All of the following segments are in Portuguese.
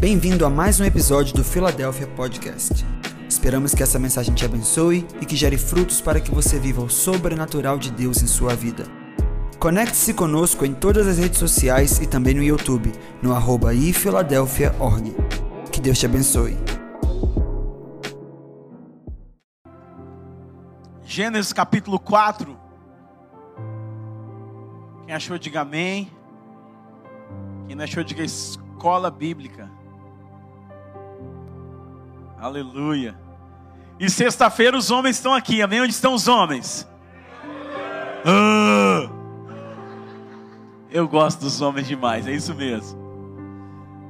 Bem-vindo a mais um episódio do Philadelphia Podcast. Esperamos que essa mensagem te abençoe e que gere frutos para que você viva o sobrenatural de Deus em sua vida. Conecte-se conosco em todas as redes sociais e também no YouTube, no arroba ifiladelphia.org. Que Deus te abençoe. Gênesis capítulo 4. Quem achou, diga amém. Quem não achou, diga escola bíblica. Aleluia. E sexta-feira os homens estão aqui, amém? Onde estão os homens? Ah! eu gosto dos homens demais, é isso mesmo.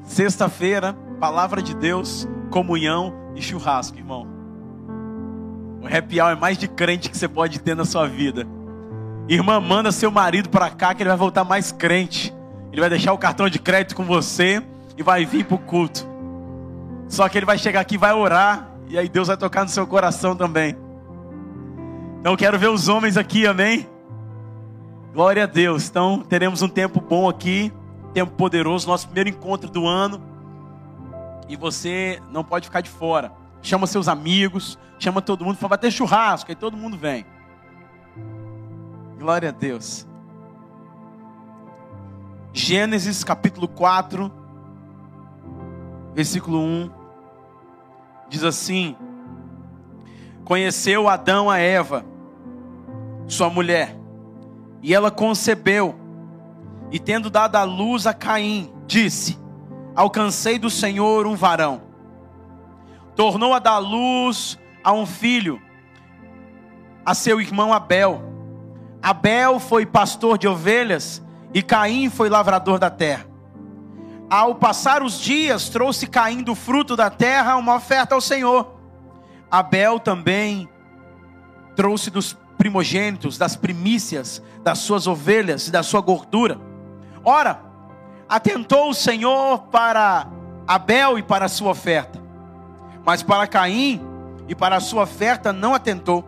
Sexta-feira, palavra de Deus, comunhão e churrasco, irmão. O happy hour é mais de crente que você pode ter na sua vida. Irmã, manda seu marido para cá que ele vai voltar mais crente. Ele vai deixar o cartão de crédito com você e vai vir para o culto. Só que ele vai chegar aqui, vai orar, e aí Deus vai tocar no seu coração também. Então quero ver os homens aqui, amém? Glória a Deus. Então teremos um tempo bom aqui, tempo poderoso, nosso primeiro encontro do ano. E você não pode ficar de fora. Chama seus amigos, chama todo mundo, vai ter churrasco, aí todo mundo vem. Glória a Deus. Gênesis capítulo 4, versículo 1, diz assim: Conheceu Adão a Eva, sua mulher, e ela concebeu, e tendo dado à luz a Caim, disse: Alcancei do Senhor um varão. Tornou a dar luz a um filho, a seu irmão Abel. Abel foi pastor de ovelhas, e Caim foi lavrador da terra. Ao passar os dias, trouxe Caim do fruto da terra uma oferta ao Senhor. Abel também trouxe dos primogênitos, das primícias, das suas ovelhas e da sua gordura. Ora, atentou o Senhor para Abel e para a sua oferta, mas para Caim e para a sua oferta não atentou.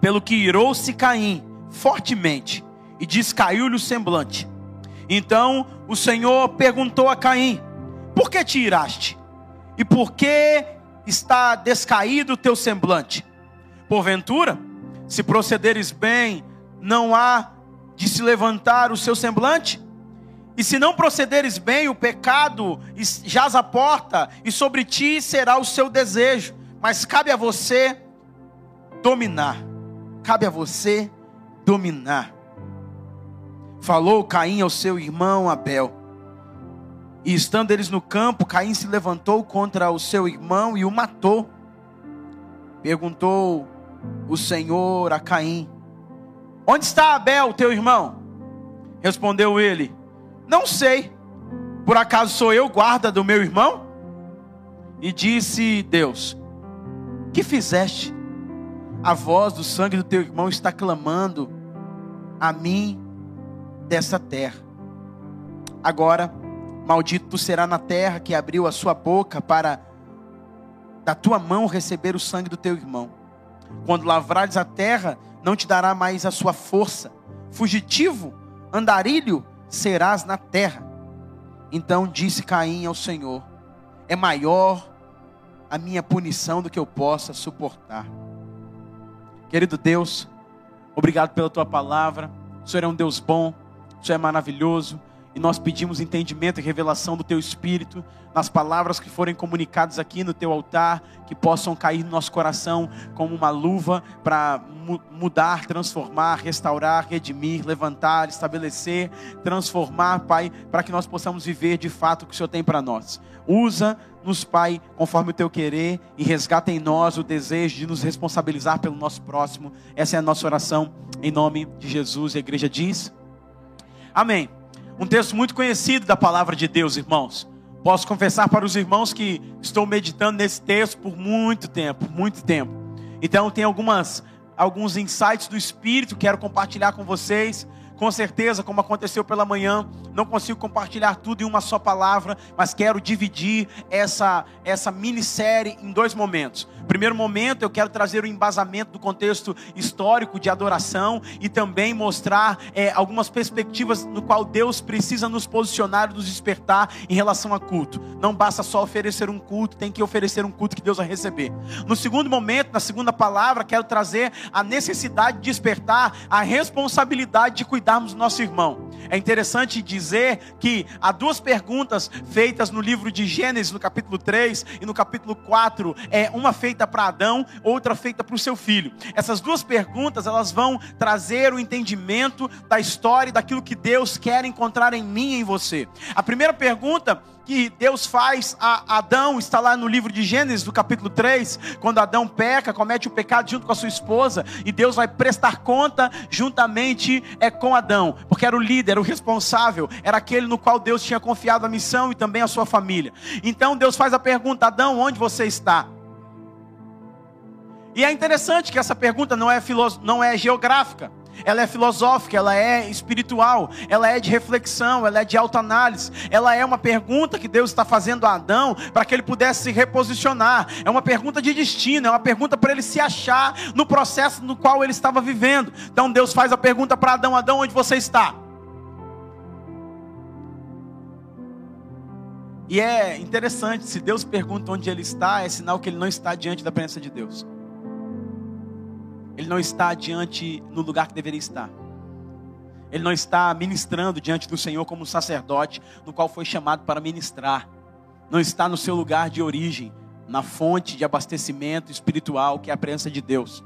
Pelo que irou-se Caim fortemente e descaiu-lhe o semblante. Então o Senhor perguntou a Caim: Por que te iraste? E por que está descaído o teu semblante? Porventura, se procederes bem, não há de se levantar o seu semblante? E se não procederes bem, o pecado jaz à porta, e sobre ti será o seu desejo, mas cabe a você dominar. Cabe a você dominar falou Caim ao seu irmão Abel. E estando eles no campo, Caim se levantou contra o seu irmão e o matou. Perguntou o Senhor a Caim: Onde está Abel, teu irmão? Respondeu ele: Não sei. Por acaso sou eu guarda do meu irmão? E disse Deus: Que fizeste? A voz do sangue do teu irmão está clamando a mim dessa terra. Agora, maldito será na terra que abriu a sua boca para da tua mão receber o sangue do teu irmão. Quando lavrares a terra, não te dará mais a sua força. Fugitivo, andarilho serás na terra. Então disse Caim ao Senhor: É maior a minha punição do que eu possa suportar. Querido Deus, obrigado pela tua palavra. O Senhor é um Deus bom. Isso é maravilhoso. E nós pedimos entendimento e revelação do Teu Espírito, nas palavras que forem comunicadas aqui no Teu altar, que possam cair no nosso coração como uma luva para mu mudar, transformar, restaurar, redimir, levantar, estabelecer, transformar, Pai, para que nós possamos viver de fato o que o Senhor tem para nós. Usa-nos, Pai, conforme o Teu querer e resgata em nós o desejo de nos responsabilizar pelo nosso próximo. Essa é a nossa oração, em nome de Jesus. E a igreja diz. Amém. Um texto muito conhecido da palavra de Deus, irmãos. Posso confessar para os irmãos que estou meditando nesse texto por muito tempo, muito tempo. Então tem algumas alguns insights do espírito quero compartilhar com vocês. Com certeza, como aconteceu pela manhã, não consigo compartilhar tudo em uma só palavra, mas quero dividir essa essa minissérie em dois momentos. Primeiro momento, eu quero trazer o embasamento do contexto histórico de adoração e também mostrar é, algumas perspectivas no qual Deus precisa nos posicionar, nos despertar em relação a culto. Não basta só oferecer um culto, tem que oferecer um culto que Deus vai receber. No segundo momento, na segunda palavra, quero trazer a necessidade de despertar a responsabilidade de cuidarmos do nosso irmão. É interessante dizer que há duas perguntas feitas no livro de Gênesis, no capítulo 3 e no capítulo 4, é uma feita para Adão, outra feita para o seu filho. Essas duas perguntas, elas vão trazer o entendimento da história e daquilo que Deus quer encontrar em mim e em você. A primeira pergunta que Deus faz a Adão, está lá no livro de Gênesis, no capítulo 3, quando Adão peca, comete o pecado junto com a sua esposa, e Deus vai prestar conta juntamente é, com Adão, porque era o líder, era o responsável, era aquele no qual Deus tinha confiado a missão e também a sua família. Então Deus faz a pergunta: Adão, onde você está? E é interessante que essa pergunta não é, não é geográfica ela é filosófica, ela é espiritual, ela é de reflexão, ela é de autoanálise, ela é uma pergunta que Deus está fazendo a Adão para que ele pudesse se reposicionar, é uma pergunta de destino, é uma pergunta para ele se achar no processo no qual ele estava vivendo. Então Deus faz a pergunta para Adão: Adão, onde você está? E é interessante, se Deus pergunta onde ele está, é sinal que ele não está diante da presença de Deus. Ele não está diante no lugar que deveria estar. Ele não está ministrando diante do Senhor como um sacerdote, no qual foi chamado para ministrar. Não está no seu lugar de origem, na fonte de abastecimento espiritual, que é a presença de Deus.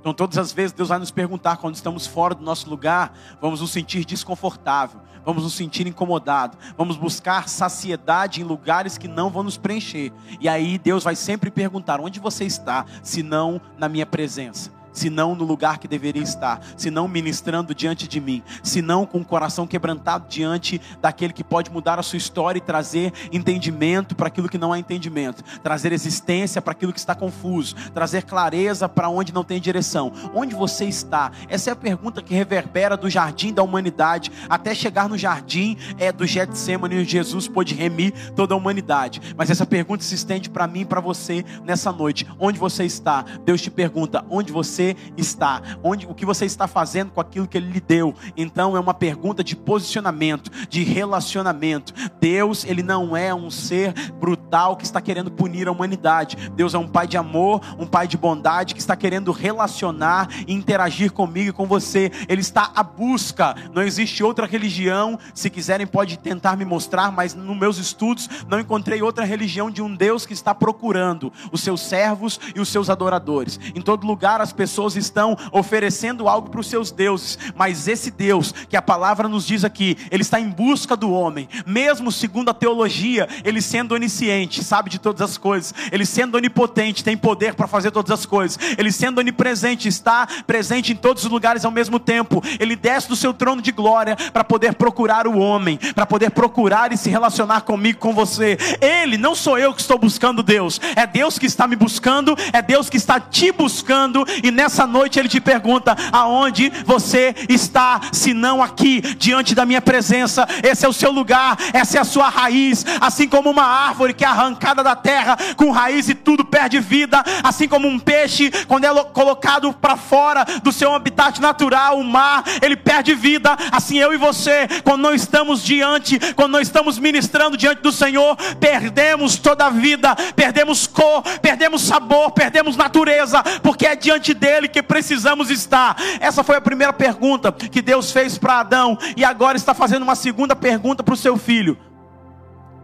Então, todas as vezes, Deus vai nos perguntar, quando estamos fora do nosso lugar, vamos nos sentir desconfortável, vamos nos sentir incomodado, vamos buscar saciedade em lugares que não vão nos preencher. E aí, Deus vai sempre perguntar: onde você está, se não na minha presença? Se não no lugar que deveria estar, se não ministrando diante de mim, se não com o coração quebrantado diante daquele que pode mudar a sua história e trazer entendimento para aquilo que não há entendimento, trazer existência para aquilo que está confuso, trazer clareza para onde não tem direção. Onde você está? Essa é a pergunta que reverbera do jardim da humanidade até chegar no jardim é do Getsemane, onde Jesus pôde remir toda a humanidade. Mas essa pergunta se estende para mim e para você nessa noite. Onde você está? Deus te pergunta: onde você você está, onde o que você está fazendo com aquilo que ele lhe deu. Então é uma pergunta de posicionamento, de relacionamento. Deus, ele não é um ser brutal que está querendo punir a humanidade. Deus é um pai de amor, um pai de bondade que está querendo relacionar e interagir comigo e com você. Ele está à busca. Não existe outra religião, se quiserem pode tentar me mostrar, mas nos meus estudos não encontrei outra religião de um Deus que está procurando os seus servos e os seus adoradores. Em todo lugar as pessoas pessoas estão oferecendo algo para os seus deuses, mas esse Deus, que a palavra nos diz aqui, ele está em busca do homem, mesmo segundo a teologia, ele sendo onisciente, sabe de todas as coisas, ele sendo onipotente, tem poder para fazer todas as coisas, ele sendo onipresente, está presente em todos os lugares ao mesmo tempo, ele desce do seu trono de glória para poder procurar o homem, para poder procurar e se relacionar comigo, com você. Ele, não sou eu que estou buscando Deus, é Deus que está me buscando, é Deus que está te buscando, e nessa noite ele te pergunta: aonde você está, se não aqui, diante da minha presença? Esse é o seu lugar, essa é a sua raiz. Assim como uma árvore que é arrancada da terra com raiz e tudo perde vida, assim como um peixe, quando é colocado para fora do seu habitat natural, o mar, ele perde vida. Assim eu e você, quando não estamos diante, quando não estamos ministrando diante do Senhor, perdemos toda a vida, perdemos cor, perdemos sabor, perdemos natureza, porque é diante dele que precisamos estar? Essa foi a primeira pergunta que Deus fez para Adão, e agora está fazendo uma segunda pergunta para o seu filho: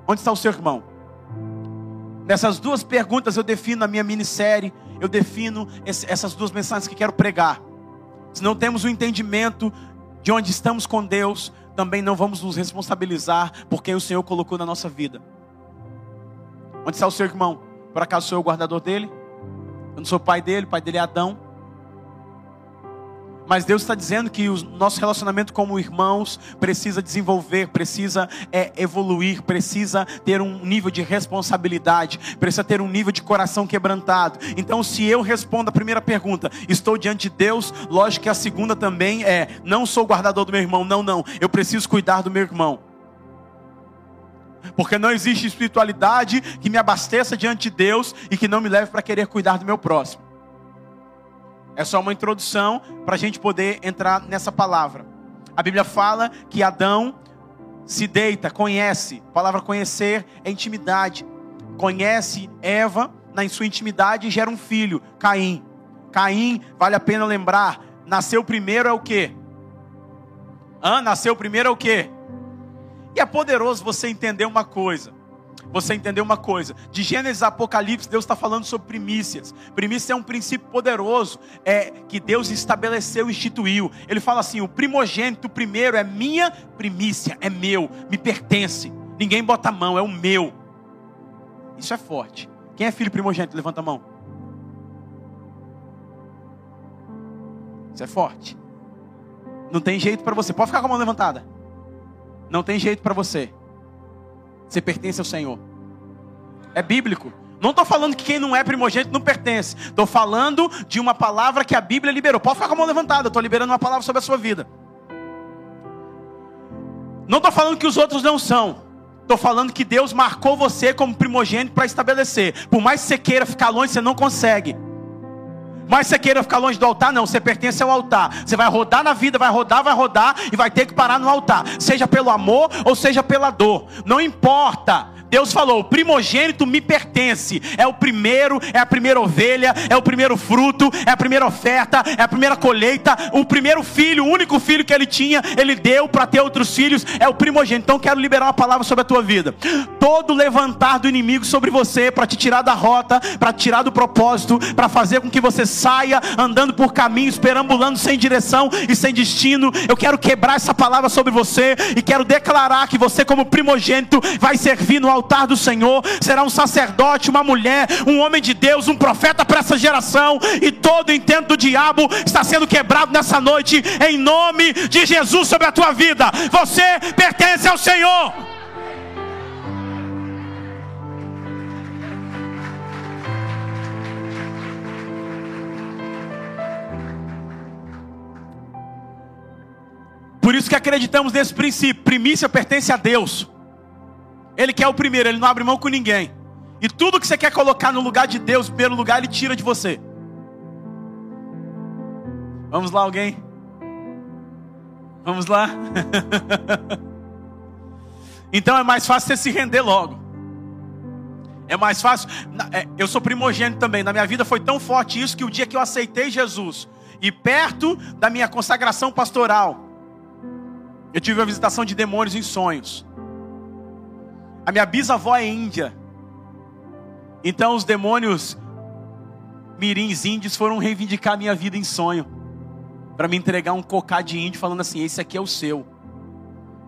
Onde está o seu irmão? Nessas duas perguntas eu defino a minha minissérie, eu defino essas duas mensagens que quero pregar. Se não temos o entendimento de onde estamos com Deus, também não vamos nos responsabilizar por quem o Senhor colocou na nossa vida. Onde está o seu irmão? Por acaso sou eu o guardador dele? Eu não sou pai dele, o pai dele é Adão. Mas Deus está dizendo que o nosso relacionamento como irmãos precisa desenvolver, precisa é, evoluir, precisa ter um nível de responsabilidade, precisa ter um nível de coração quebrantado. Então, se eu respondo a primeira pergunta, estou diante de Deus, lógico que a segunda também é: não sou guardador do meu irmão, não, não, eu preciso cuidar do meu irmão. Porque não existe espiritualidade que me abasteça diante de Deus e que não me leve para querer cuidar do meu próximo. É só uma introdução para a gente poder entrar nessa palavra. A Bíblia fala que Adão se deita, conhece. A palavra conhecer é intimidade. Conhece Eva na sua intimidade e gera um filho, Caim. Caim, vale a pena lembrar, nasceu primeiro é o quê? Hã? Nasceu primeiro é o quê? E é poderoso você entender uma coisa. Você entender uma coisa. De Gênesis a Apocalipse, Deus está falando sobre primícias. Primícia é um princípio poderoso é, que Deus estabeleceu e instituiu. Ele fala assim: o primogênito primeiro é minha primícia, é meu, me pertence. Ninguém bota a mão, é o meu. Isso é forte. Quem é filho primogênito? Levanta a mão. Isso é forte. Não tem jeito para você. Pode ficar com a mão levantada. Não tem jeito para você. Você pertence ao Senhor. É bíblico. Não estou falando que quem não é primogênito não pertence. Estou falando de uma palavra que a Bíblia liberou. Pode ficar com a mão levantada. Estou liberando uma palavra sobre a sua vida. Não estou falando que os outros não são. Estou falando que Deus marcou você como primogênito para estabelecer. Por mais que você queira ficar longe, você não consegue. Mas você queira ficar longe do altar, não, você pertence ao altar. Você vai rodar na vida, vai rodar, vai rodar e vai ter que parar no altar, seja pelo amor ou seja pela dor. Não importa. Deus falou: o primogênito me pertence. É o primeiro, é a primeira ovelha, é o primeiro fruto, é a primeira oferta, é a primeira colheita. O primeiro filho, o único filho que ele tinha, ele deu para ter outros filhos. É o primogênito. Então quero liberar uma palavra sobre a tua vida. Todo levantar do inimigo sobre você para te tirar da rota, para te tirar do propósito, para fazer com que você saia andando por caminhos, perambulando sem direção e sem destino. Eu quero quebrar essa palavra sobre você e quero declarar que você, como primogênito, vai servir no altar do Senhor, será um sacerdote, uma mulher, um homem de Deus, um profeta para essa geração, e todo intento do diabo está sendo quebrado nessa noite, em nome de Jesus sobre a tua vida. Você pertence ao Senhor. Por isso que acreditamos nesse princípio: primícia pertence a Deus. Ele quer o primeiro, ele não abre mão com ninguém. E tudo que você quer colocar no lugar de Deus, primeiro lugar, ele tira de você. Vamos lá, alguém? Vamos lá? então é mais fácil você se render logo. É mais fácil. É, eu sou primogênito também. Na minha vida foi tão forte isso que o dia que eu aceitei Jesus e perto da minha consagração pastoral, eu tive a visitação de demônios em sonhos. A minha bisavó é índia. Então os demônios mirins índios foram reivindicar minha vida em sonho. Para me entregar um cocá de índio falando assim: esse aqui é o seu.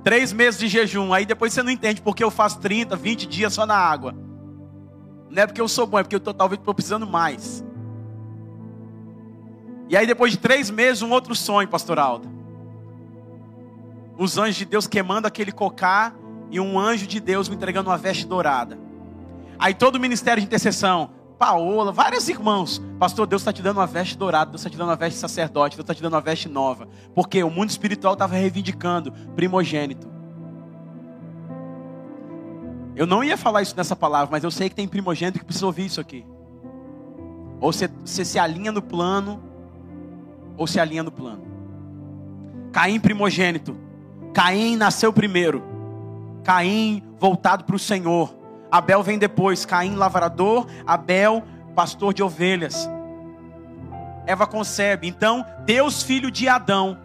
Três meses de jejum. Aí depois você não entende porque eu faço 30, 20 dias só na água. Não é porque eu sou bom, é porque eu tô, talvez estou precisando mais. E aí depois de três meses, um outro sonho, pastor Aldo. Os anjos de Deus queimando aquele cocá e um anjo de Deus me entregando uma veste dourada. Aí todo o ministério de intercessão, Paola, vários irmãos, pastor, Deus está te dando uma veste dourada, Deus está te dando uma veste sacerdote, Deus está te dando uma veste nova, porque o mundo espiritual estava reivindicando primogênito. Eu não ia falar isso nessa palavra, mas eu sei que tem primogênito que precisa ouvir isso aqui. Ou você, você se alinha no plano, ou se alinha no plano. Caim primogênito. Caim nasceu primeiro. Caim voltado para o Senhor. Abel vem depois. Caim lavrador, Abel pastor de ovelhas. Eva concebe. Então, Deus filho de Adão.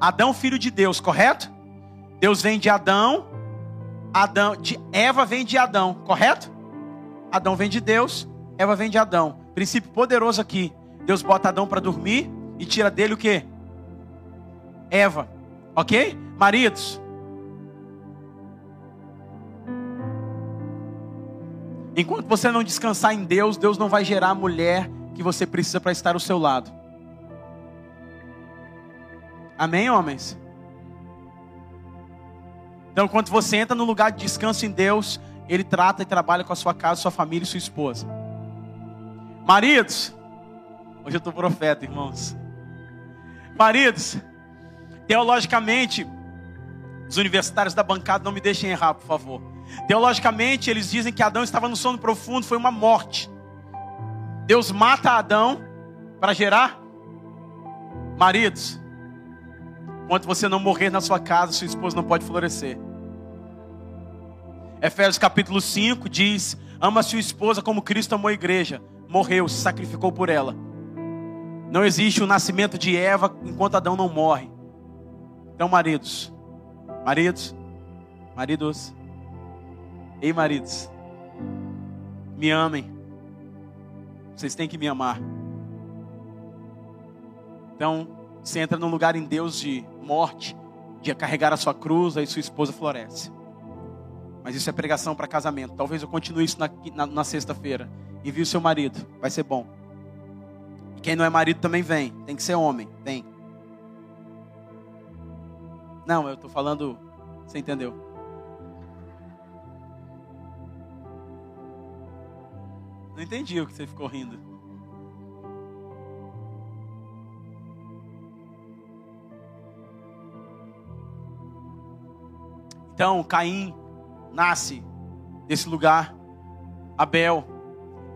Adão filho de Deus, correto? Deus vem de Adão. Adão, de Eva vem de Adão, correto? Adão vem de Deus, Eva vem de Adão. Princípio poderoso aqui. Deus bota Adão para dormir e tira dele o que? Eva. OK? Maridos, Enquanto você não descansar em Deus, Deus não vai gerar a mulher que você precisa para estar ao seu lado. Amém, homens? Então, quando você entra no lugar de descanso em Deus, Ele trata e trabalha com a sua casa, sua família e sua esposa. Maridos, hoje eu estou profeta, irmãos. Maridos, teologicamente, Os universitários da bancada não me deixem errar, por favor. Teologicamente, eles dizem que Adão estava no sono profundo, foi uma morte. Deus mata Adão para gerar maridos. Enquanto você não morrer na sua casa, sua esposa não pode florescer. Efésios capítulo 5 diz: Ama sua esposa como Cristo amou a igreja, morreu, se sacrificou por ela. Não existe o nascimento de Eva enquanto Adão não morre. Então, maridos, maridos, maridos, ei, maridos, me amem. Vocês têm que me amar. Então, você entra num lugar em Deus de morte, de carregar a sua cruz, aí sua esposa floresce. Mas isso é pregação para casamento. Talvez eu continue isso na, na, na sexta-feira. Envie o seu marido, vai ser bom. E quem não é marido também vem. Tem que ser homem, vem. Não, eu estou falando, você entendeu? Não entendi o que você ficou rindo. Então, Caim nasce desse lugar, Abel.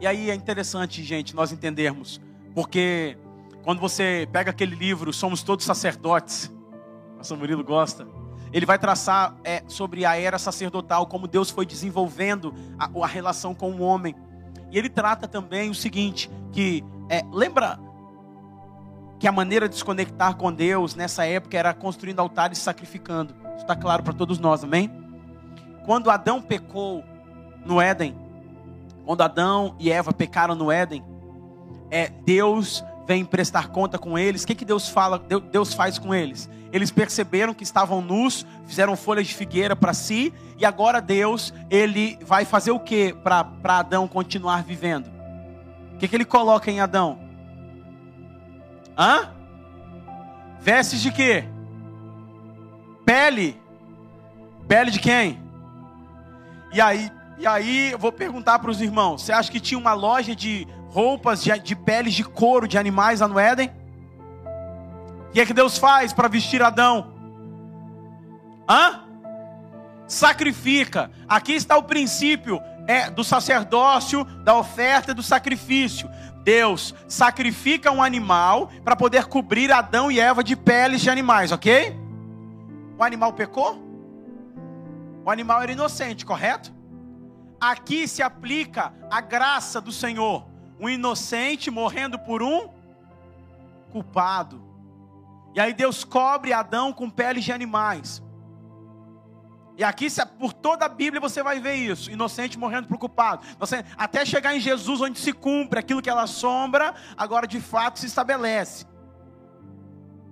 E aí é interessante, gente, nós entendermos, porque quando você pega aquele livro, Somos Todos Sacerdotes, São Murilo gosta, ele vai traçar é, sobre a era sacerdotal, como Deus foi desenvolvendo a, a relação com o homem. E ele trata também o seguinte: que é, lembra que a maneira de se conectar com Deus nessa época era construindo altares e sacrificando. Isso está claro para todos nós, amém? Quando Adão pecou no Éden, quando Adão e Eva pecaram no Éden, é, Deus vem prestar conta com eles. O que, que Deus fala? Deus faz com eles? Eles perceberam que estavam nus, fizeram folhas de figueira para si, e agora Deus, ele vai fazer o que para Adão continuar vivendo? O que, que ele coloca em Adão? Hã? Vestes de quê? Pele. Pele de quem? E aí, e aí eu vou perguntar para os irmãos: você acha que tinha uma loja de roupas de, de peles de couro de animais lá no Éden? O que é que Deus faz para vestir Adão? Hã? Sacrifica. Aqui está o princípio é, do sacerdócio, da oferta e do sacrifício. Deus sacrifica um animal para poder cobrir Adão e Eva de peles de animais, ok? O animal pecou? O animal era inocente, correto? Aqui se aplica a graça do Senhor. Um inocente morrendo por um culpado. E aí Deus cobre Adão com peles de animais. E aqui, por toda a Bíblia, você vai ver isso: inocente morrendo por culpado. Até chegar em Jesus, onde se cumpre aquilo que ela sombra, agora de fato se estabelece.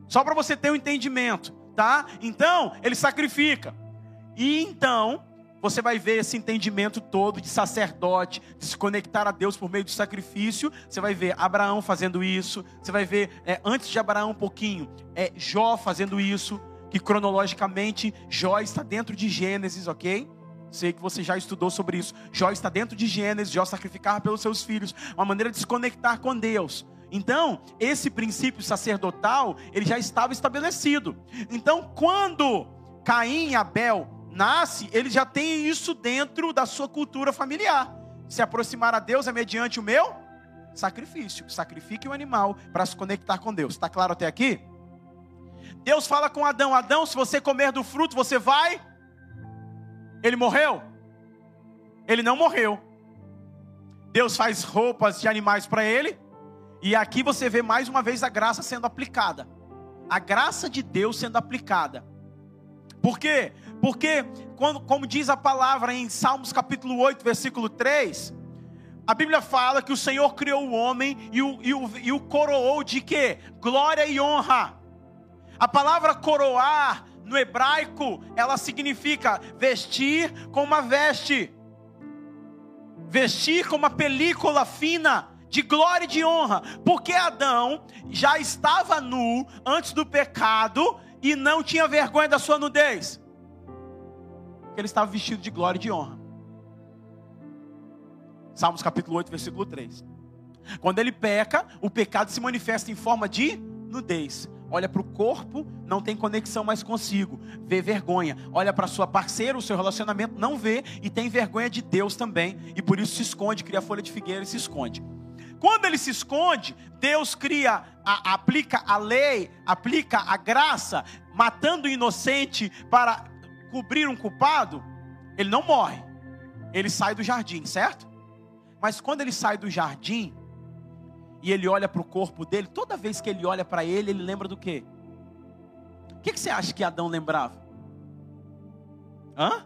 Só para você ter um entendimento tá? Então, ele sacrifica. E então, você vai ver esse entendimento todo de sacerdote, de se conectar a Deus por meio de sacrifício. Você vai ver Abraão fazendo isso. Você vai ver, é, antes de Abraão, um pouquinho, é, Jó fazendo isso. Que cronologicamente, Jó está dentro de Gênesis, ok? Sei que você já estudou sobre isso. Jó está dentro de Gênesis, Jó sacrificava pelos seus filhos. Uma maneira de se conectar com Deus. Então, esse princípio sacerdotal, ele já estava estabelecido. Então, quando Caim e Abel nasce, ele já tem isso dentro da sua cultura familiar. Se aproximar a Deus é mediante o meu sacrifício. Sacrifique o animal para se conectar com Deus. Está claro até aqui? Deus fala com Adão: Adão, se você comer do fruto, você vai. Ele morreu? Ele não morreu. Deus faz roupas de animais para ele e aqui você vê mais uma vez a graça sendo aplicada. A graça de Deus sendo aplicada. Por quê? Porque, quando, como diz a palavra em Salmos capítulo 8, versículo 3, a Bíblia fala que o Senhor criou o homem e o, e o, e o coroou de quê? Glória e honra. A palavra coroar no hebraico, ela significa vestir com uma veste, vestir com uma película fina de glória e de honra, porque Adão já estava nu antes do pecado e não tinha vergonha da sua nudez. Ele estava vestido de glória e de honra. Salmos capítulo 8, versículo 3. Quando ele peca, o pecado se manifesta em forma de nudez. olha para o corpo, não tem conexão mais consigo, vê vergonha. Olha para sua parceira, o seu relacionamento, não vê e tem vergonha de Deus também, e por isso se esconde, cria folha de figueira e se esconde. Quando ele se esconde, Deus cria, a, aplica a lei, aplica a graça, matando o inocente para cobrir um culpado. Ele não morre, ele sai do jardim, certo? Mas quando ele sai do jardim e ele olha para o corpo dele, toda vez que ele olha para ele, ele lembra do quê? O que, que você acha que Adão lembrava? Hã?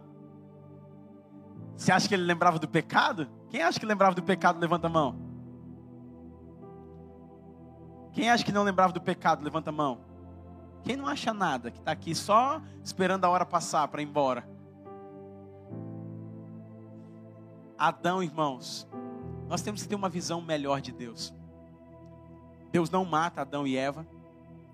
Você acha que ele lembrava do pecado? Quem acha que lembrava do pecado? Levanta a mão. Quem acha que não lembrava do pecado? Levanta a mão. Quem não acha nada, que está aqui só esperando a hora passar para ir embora? Adão, irmãos, nós temos que ter uma visão melhor de Deus. Deus não mata Adão e Eva.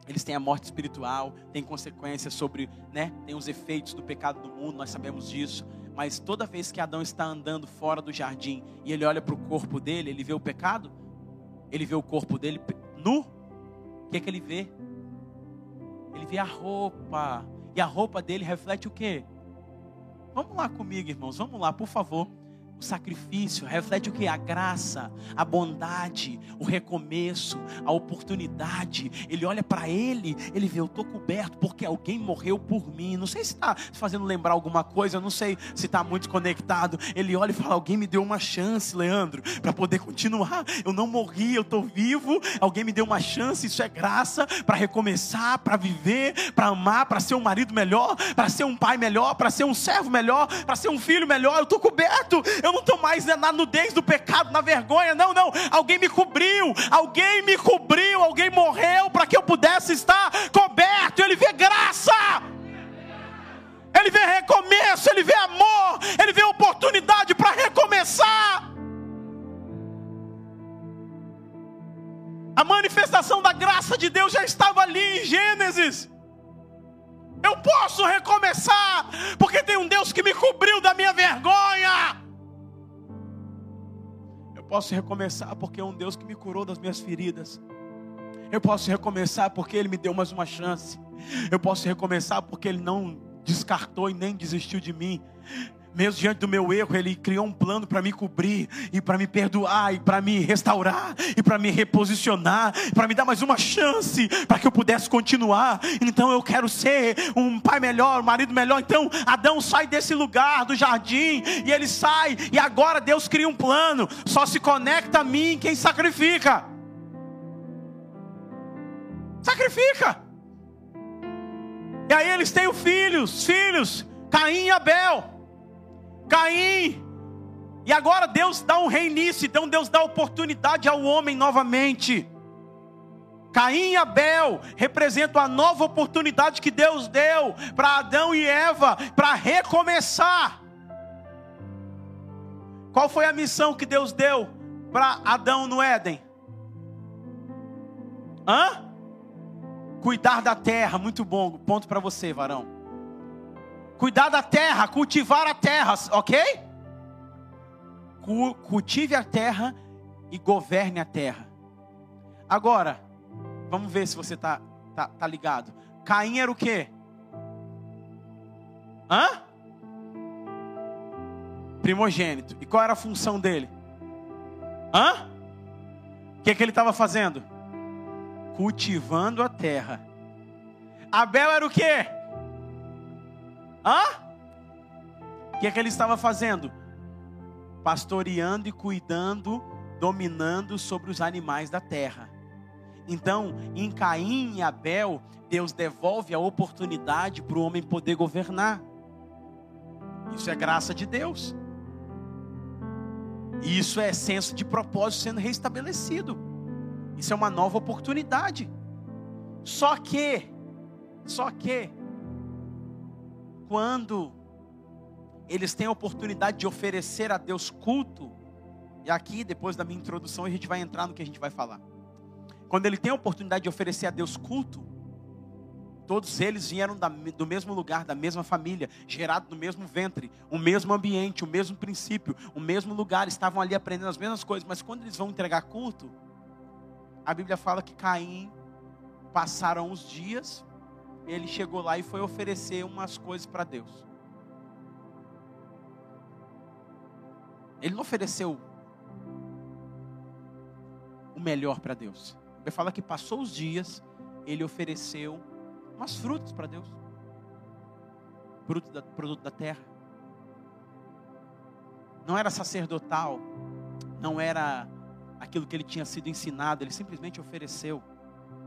Eles têm a morte espiritual, tem consequências sobre, né? Tem os efeitos do pecado do mundo, nós sabemos disso. Mas toda vez que Adão está andando fora do jardim e ele olha para o corpo dele, ele vê o pecado, ele vê o corpo dele nu, o que, é que ele vê? Ele vê a roupa. E a roupa dele reflete o quê? Vamos lá comigo, irmãos. Vamos lá, por favor. O sacrifício reflete o que? A graça, a bondade, o recomeço, a oportunidade. Ele olha para ele, ele vê, eu estou coberto porque alguém morreu por mim. Não sei se está fazendo lembrar alguma coisa, não sei se está muito conectado. Ele olha e fala: Alguém me deu uma chance, Leandro, para poder continuar. Eu não morri, eu estou vivo. Alguém me deu uma chance, isso é graça para recomeçar, para viver, para amar, para ser um marido melhor, para ser um pai melhor, para ser um servo melhor, para ser um filho melhor. Eu estou coberto. Eu não estou mais na nudez do pecado, na vergonha, não, não. Alguém me cobriu, alguém me cobriu, alguém morreu para que eu pudesse estar coberto. Ele vê graça, ele vê recomeço, ele vê amor, ele vê oportunidade para recomeçar. A manifestação da graça de Deus já estava ali em Gênesis. Eu posso recomeçar, porque tem um Deus que me cobriu da minha vergonha posso recomeçar porque é um Deus que me curou das minhas feridas. Eu posso recomeçar porque Ele me deu mais uma chance. Eu posso recomeçar porque Ele não descartou e nem desistiu de mim mesmo diante do meu erro, Ele criou um plano para me cobrir, e para me perdoar, e para me restaurar, e para me reposicionar, para me dar mais uma chance, para que eu pudesse continuar. Então eu quero ser um pai melhor, um marido melhor. Então Adão sai desse lugar, do jardim, e ele sai, e agora Deus cria um plano, só se conecta a mim quem sacrifica. Sacrifica. E aí eles têm filhos, filhos, Caim e Abel. Caim. E agora Deus dá um reinício, então Deus dá oportunidade ao homem novamente. Caim e Abel representam a nova oportunidade que Deus deu para Adão e Eva para recomeçar. Qual foi a missão que Deus deu para Adão no Éden? Hã? Cuidar da terra, muito bom. Ponto para você, varão cuidar da terra, cultivar a terra, ok? Cultive a terra e governe a terra. Agora, vamos ver se você está tá, tá ligado. Caim era o quê? Hã? Primogênito. E qual era a função dele? Hã? O que, que ele estava fazendo? Cultivando a terra. Abel era o quê? Hã? O que é que ele estava fazendo? Pastoreando e cuidando, dominando sobre os animais da terra. Então, em Caim e Abel, Deus devolve a oportunidade para o homem poder governar. Isso é graça de Deus. E isso é senso de propósito sendo restabelecido. Isso é uma nova oportunidade. Só que, só que, quando eles têm a oportunidade de oferecer a Deus culto, e aqui, depois da minha introdução, a gente vai entrar no que a gente vai falar. Quando ele tem a oportunidade de oferecer a Deus culto, todos eles vieram da, do mesmo lugar, da mesma família, gerado no mesmo ventre, o mesmo ambiente, o mesmo princípio, o mesmo lugar, estavam ali aprendendo as mesmas coisas, mas quando eles vão entregar culto, a Bíblia fala que Caim passaram os dias, ele chegou lá e foi oferecer umas coisas para Deus. Ele não ofereceu o melhor para Deus. Ele fala que passou os dias, ele ofereceu umas frutas para Deus. Produto da, produto da terra. Não era sacerdotal, não era aquilo que ele tinha sido ensinado, ele simplesmente ofereceu.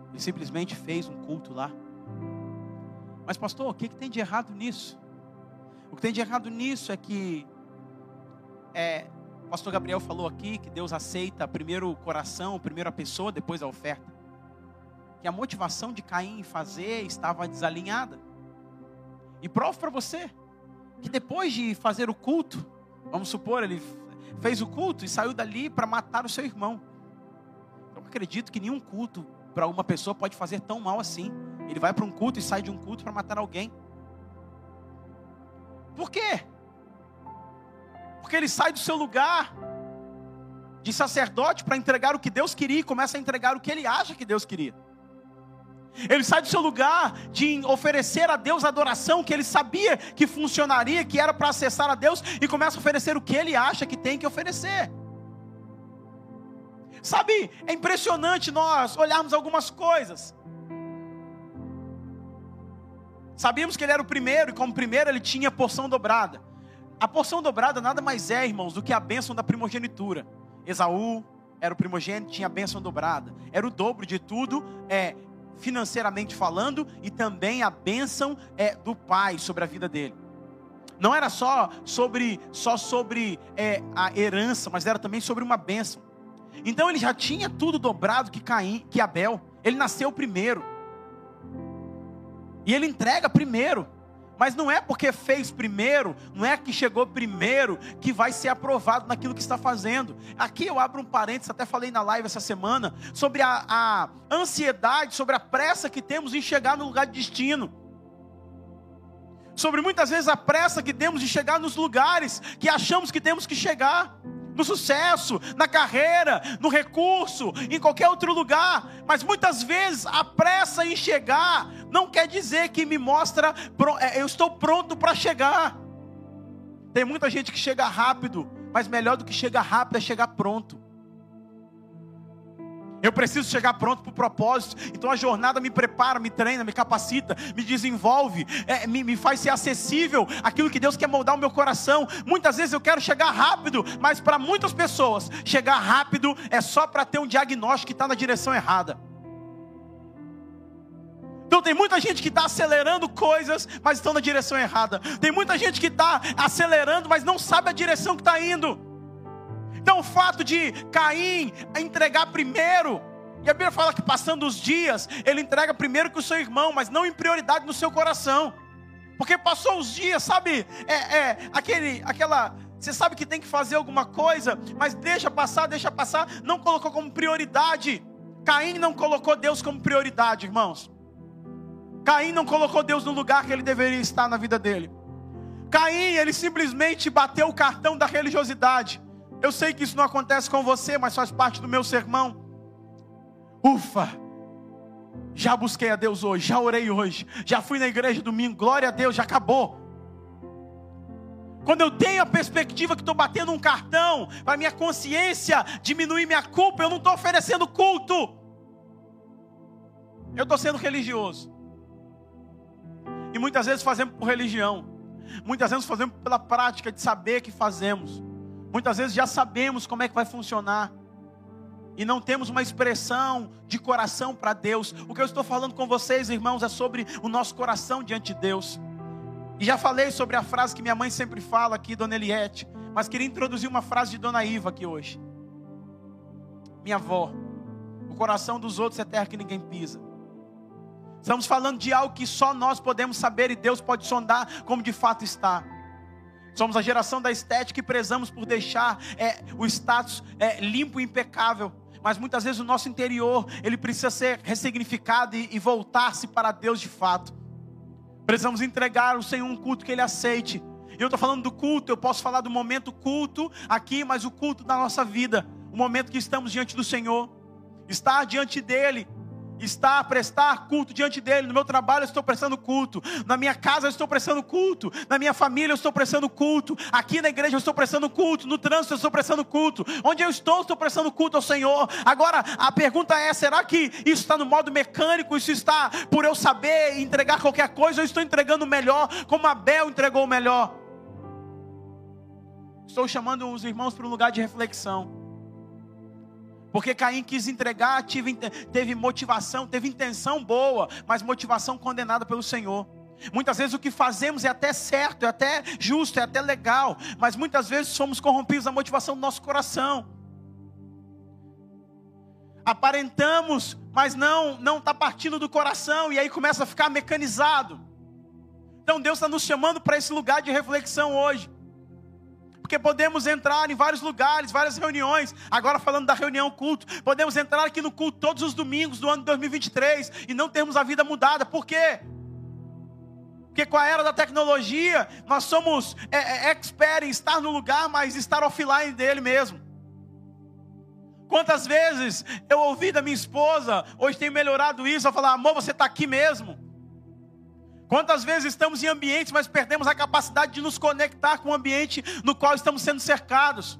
Ele simplesmente fez um culto lá. Mas, pastor, o que, que tem de errado nisso? O que tem de errado nisso é que é, o pastor Gabriel falou aqui que Deus aceita primeiro o coração, primeiro a pessoa, depois a oferta. Que a motivação de Caim em fazer estava desalinhada. E provo para você que depois de fazer o culto, vamos supor, ele fez o culto e saiu dali para matar o seu irmão. Eu acredito que nenhum culto para uma pessoa pode fazer tão mal assim. Ele vai para um culto e sai de um culto para matar alguém. Por quê? Porque ele sai do seu lugar de sacerdote para entregar o que Deus queria e começa a entregar o que ele acha que Deus queria. Ele sai do seu lugar de oferecer a Deus a adoração que ele sabia que funcionaria, que era para acessar a Deus, e começa a oferecer o que ele acha que tem que oferecer. Sabe, é impressionante nós olharmos algumas coisas. Sabíamos que ele era o primeiro, e como primeiro ele tinha porção dobrada. A porção dobrada nada mais é, irmãos, do que a bênção da primogenitura. Esaú era o primogênito, tinha a bênção dobrada. Era o dobro de tudo, é, financeiramente falando, e também a bênção é, do pai sobre a vida dele. Não era só sobre, só sobre é, a herança, mas era também sobre uma bênção. Então ele já tinha tudo dobrado que Caim, que Abel. Ele nasceu primeiro. E ele entrega primeiro. Mas não é porque fez primeiro, não é que chegou primeiro, que vai ser aprovado naquilo que está fazendo. Aqui eu abro um parênteses, até falei na live essa semana, sobre a, a ansiedade, sobre a pressa que temos em chegar no lugar de destino. Sobre muitas vezes a pressa que temos de chegar nos lugares que achamos que temos que chegar no sucesso, na carreira, no recurso, em qualquer outro lugar, mas muitas vezes a pressa em chegar não quer dizer que me mostra é, eu estou pronto para chegar. Tem muita gente que chega rápido, mas melhor do que chegar rápido é chegar pronto. Eu preciso chegar pronto para o propósito. Então a jornada me prepara, me treina, me capacita, me desenvolve, é, me, me faz ser acessível aquilo que Deus quer moldar o meu coração. Muitas vezes eu quero chegar rápido, mas para muitas pessoas, chegar rápido é só para ter um diagnóstico que está na direção errada. Então tem muita gente que está acelerando coisas, mas estão na direção errada. Tem muita gente que está acelerando, mas não sabe a direção que está indo. Então o fato de Caim entregar primeiro, e a Bíblia fala que passando os dias, ele entrega primeiro que o seu irmão, mas não em prioridade no seu coração. Porque passou os dias, sabe? É, é aquele, aquela. Você sabe que tem que fazer alguma coisa, mas deixa passar, deixa passar, não colocou como prioridade. Caim não colocou Deus como prioridade, irmãos. Caim não colocou Deus no lugar que ele deveria estar na vida dele. Caim, ele simplesmente bateu o cartão da religiosidade. Eu sei que isso não acontece com você, mas faz parte do meu sermão. Ufa! Já busquei a Deus hoje, já orei hoje, já fui na igreja domingo, glória a Deus, já acabou. Quando eu tenho a perspectiva que estou batendo um cartão, para minha consciência diminuir minha culpa, eu não estou oferecendo culto, eu estou sendo religioso. E muitas vezes fazemos por religião, muitas vezes fazemos pela prática de saber que fazemos. Muitas vezes já sabemos como é que vai funcionar. E não temos uma expressão de coração para Deus. O que eu estou falando com vocês, irmãos, é sobre o nosso coração diante de Deus. E já falei sobre a frase que minha mãe sempre fala aqui, Dona Eliette. Mas queria introduzir uma frase de Dona Iva aqui hoje. Minha avó. O coração dos outros é terra que ninguém pisa. Estamos falando de algo que só nós podemos saber e Deus pode sondar como de fato está. Somos a geração da estética e prezamos por deixar é, o status é, limpo e impecável. Mas muitas vezes o nosso interior ele precisa ser ressignificado e, e voltar-se para Deus de fato. Precisamos entregar o Senhor um culto que Ele aceite. Eu estou falando do culto, eu posso falar do momento culto aqui, mas o culto da nossa vida, o momento que estamos diante do Senhor, estar diante dEle está a prestar culto diante dele. No meu trabalho eu estou prestando culto, na minha casa eu estou prestando culto, na minha família eu estou prestando culto, aqui na igreja eu estou prestando culto, no trânsito eu estou prestando culto, onde eu estou, eu estou prestando culto ao Senhor. Agora a pergunta é: será que isso está no modo mecânico? Isso está por eu saber entregar qualquer coisa? Eu estou entregando o melhor, como Abel entregou o melhor? Estou chamando os irmãos para um lugar de reflexão. Porque Caim quis entregar, teve motivação, teve intenção boa, mas motivação condenada pelo Senhor. Muitas vezes o que fazemos é até certo, é até justo, é até legal, mas muitas vezes somos corrompidos da motivação do nosso coração. Aparentamos, mas não não está partindo do coração e aí começa a ficar mecanizado. Então Deus está nos chamando para esse lugar de reflexão hoje porque podemos entrar em vários lugares, várias reuniões. Agora falando da reunião culto, podemos entrar aqui no culto todos os domingos do ano 2023 e não termos a vida mudada. Por quê? Porque com a era da tecnologia, nós somos é, é, expert em estar no lugar, mas estar offline dele mesmo. Quantas vezes eu ouvi da minha esposa, hoje tem melhorado isso, eu falar, amor, você está aqui mesmo. Quantas vezes estamos em ambientes, mas perdemos a capacidade de nos conectar com o ambiente no qual estamos sendo cercados.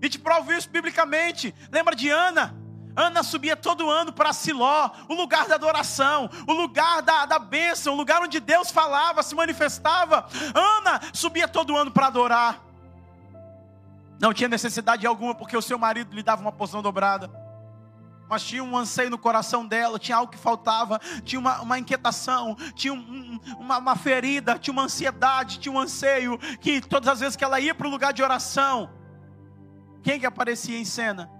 E te provo isso biblicamente. Lembra de Ana? Ana subia todo ano para Siló, o lugar da adoração, o lugar da, da bênção, o lugar onde Deus falava, se manifestava. Ana subia todo ano para adorar. Não tinha necessidade alguma, porque o seu marido lhe dava uma porção dobrada mas tinha um anseio no coração dela, tinha algo que faltava, tinha uma, uma inquietação, tinha um, uma, uma ferida, tinha uma ansiedade, tinha um anseio, que todas as vezes que ela ia para o lugar de oração, quem que aparecia em cena?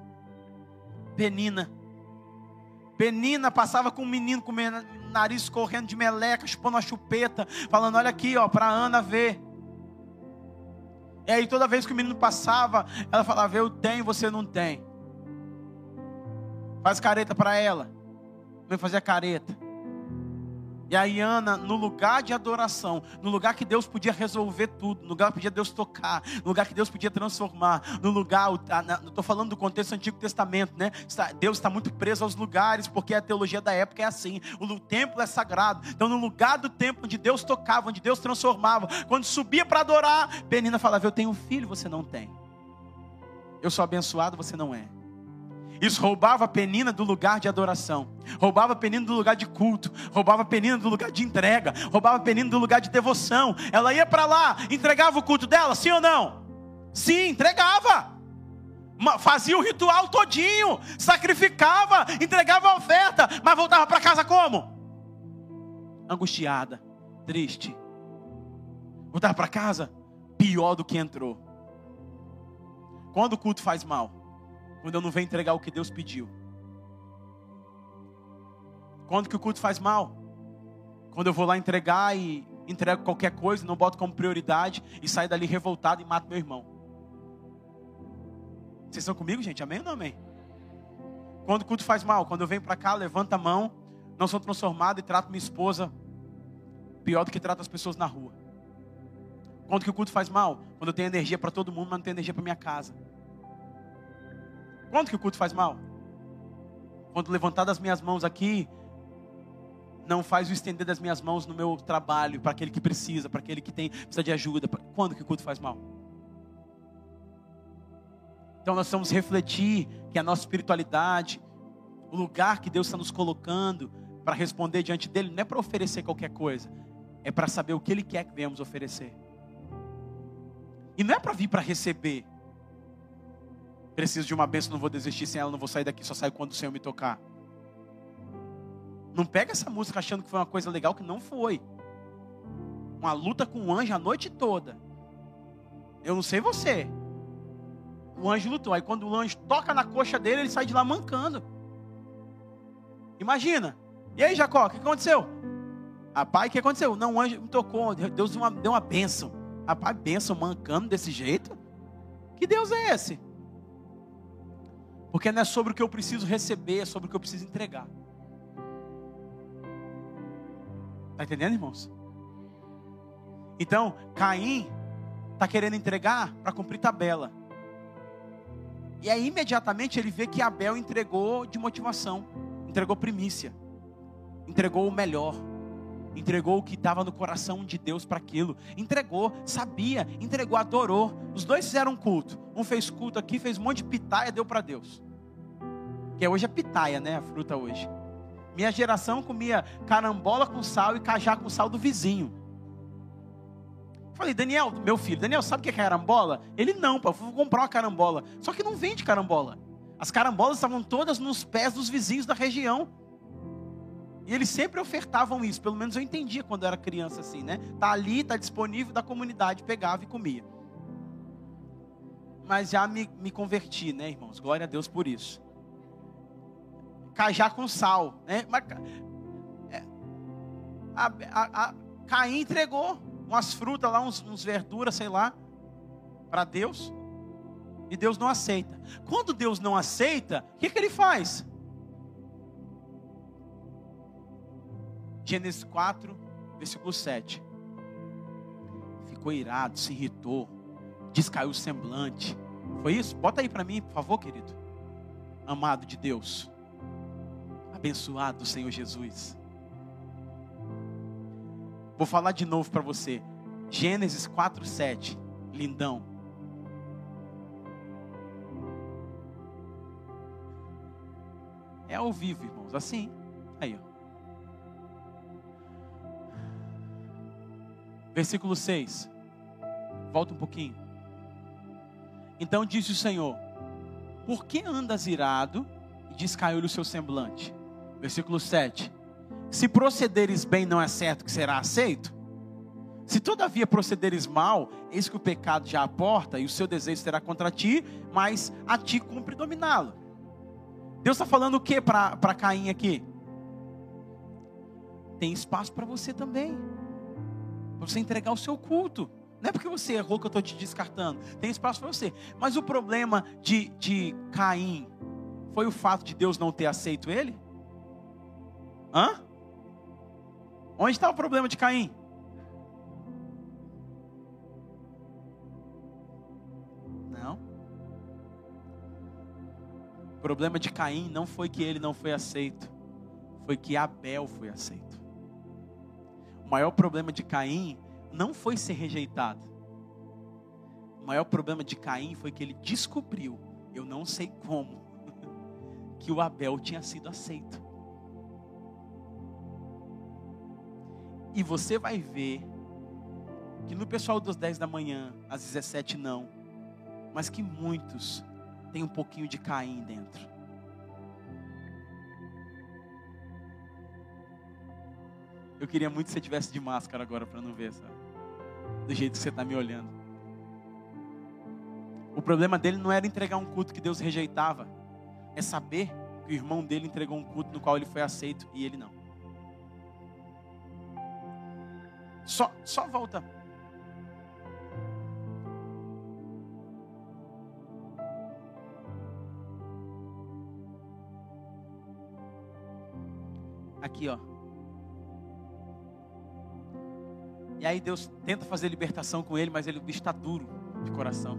Penina. Penina passava com um menino com nariz correndo de meleca, chupando uma chupeta, falando: Olha aqui, ó, para Ana ver. E aí toda vez que o menino passava, ela falava: Eu tenho, você não tem. Faz careta para ela. Vem fazer a careta. E aí Ana, no lugar de adoração, no lugar que Deus podia resolver tudo, no lugar que podia Deus tocar, no lugar que Deus podia transformar, no lugar, estou falando do contexto do Antigo Testamento, né? Deus está muito preso aos lugares, porque a teologia da época é assim. O templo é sagrado. Então, no lugar do templo onde Deus tocava, onde Deus transformava, quando subia para adorar, Penina falava: Eu tenho um filho, você não tem. Eu sou abençoado, você não é. Isso roubava a penina do lugar de adoração, roubava a penina do lugar de culto, roubava a penina do lugar de entrega, roubava a penina do lugar de devoção. Ela ia para lá, entregava o culto dela, sim ou não? Sim, entregava. Fazia o ritual todinho, sacrificava, entregava a oferta, mas voltava para casa como? Angustiada, triste. Voltava para casa pior do que entrou. Quando o culto faz mal, quando eu não venho entregar o que Deus pediu. Quando que o culto faz mal? Quando eu vou lá entregar e entrego qualquer coisa, não boto como prioridade e saio dali revoltado e mato meu irmão. Vocês estão comigo, gente? Amém ou não amém? Quando o culto faz mal, quando eu venho para cá, levanto a mão, não sou transformado e trato minha esposa pior do que trato as pessoas na rua. Quando que o culto faz mal? Quando eu tenho energia para todo mundo, mas não tenho energia para minha casa. Quando que o culto faz mal? Quando levantar das minhas mãos aqui, não faz o estender das minhas mãos no meu trabalho, para aquele que precisa, para aquele que tem, precisa de ajuda. Quando que o culto faz mal? Então nós vamos refletir que a nossa espiritualidade, o lugar que Deus está nos colocando para responder diante dele, não é para oferecer qualquer coisa, é para saber o que Ele quer que venhamos oferecer. E não é para vir para receber, Preciso de uma bênção, não vou desistir sem ela, não vou sair daqui, só saio quando o Senhor me tocar. Não pega essa música achando que foi uma coisa legal, que não foi. Uma luta com o anjo a noite toda. Eu não sei você. O anjo lutou. Aí quando o anjo toca na coxa dele, ele sai de lá mancando. Imagina. E aí, Jacó, o que aconteceu? Rapaz, o que aconteceu? Não, o anjo me tocou. Deus deu uma, deu uma bênção. Rapaz, bênção mancando desse jeito? Que Deus é esse? Porque não é sobre o que eu preciso receber, é sobre o que eu preciso entregar. Está entendendo, irmãos? Então, Caim está querendo entregar para cumprir tabela. E aí, imediatamente, ele vê que Abel entregou de motivação, entregou primícia. entregou o melhor, entregou o que estava no coração de Deus para aquilo, entregou, sabia, entregou, adorou. Os dois fizeram culto. Um fez culto aqui, fez um monte de pitaia, deu para Deus. Que hoje é pitaia, né? A fruta hoje. Minha geração comia carambola com sal e cajá com sal do vizinho. Falei, Daniel, meu filho, Daniel, sabe o que é carambola? Ele não, pô, vou comprar uma carambola. Só que não vende carambola. As carambolas estavam todas nos pés dos vizinhos da região. E eles sempre ofertavam isso, pelo menos eu entendia quando eu era criança assim, né? Tá ali, tá disponível da comunidade, pegava e comia. Mas já me, me converti, né, irmãos? Glória a Deus por isso. Cajá com sal, né? Mas, é, a, a, a, Caim entregou umas frutas lá, uns, uns verduras, sei lá, para Deus. E Deus não aceita. Quando Deus não aceita, o que, que ele faz? Gênesis 4, versículo 7. Ficou irado, se irritou, descaiu o semblante. Foi isso? Bota aí para mim, por favor, querido. Amado de Deus, abençoado do Senhor Jesus. Vou falar de novo para você. Gênesis 4, 7. Lindão. É ao vivo, irmãos. Assim. Aí, ó. Versículo 6. Volta um pouquinho. Então disse o Senhor: Por que andas irado e descaiu o seu semblante? Versículo 7. Se procederes bem, não é certo que será aceito? Se todavia procederes mal, eis que o pecado já aporta e o seu desejo será contra ti, mas a ti cumpre dominá-lo. Deus está falando o que para Caim aqui? Tem espaço para você também para você entregar o seu culto. Não é porque você errou que eu estou te descartando. Tem espaço para você. Mas o problema de, de Caim foi o fato de Deus não ter aceito ele? Hã? Onde está o problema de Caim? Não. O problema de Caim não foi que ele não foi aceito, foi que Abel foi aceito maior problema de Caim não foi ser rejeitado. O maior problema de Caim foi que ele descobriu, eu não sei como, que o Abel tinha sido aceito. E você vai ver que no pessoal dos 10 da manhã, às 17 não, mas que muitos têm um pouquinho de Caim dentro. Eu queria muito que você tivesse de máscara agora para não ver, sabe? Do jeito que você está me olhando. O problema dele não era entregar um culto que Deus rejeitava, é saber que o irmão dele entregou um culto no qual ele foi aceito e ele não. Só, só volta. Aqui, ó. E aí Deus tenta fazer libertação com ele, mas ele, está duro de coração.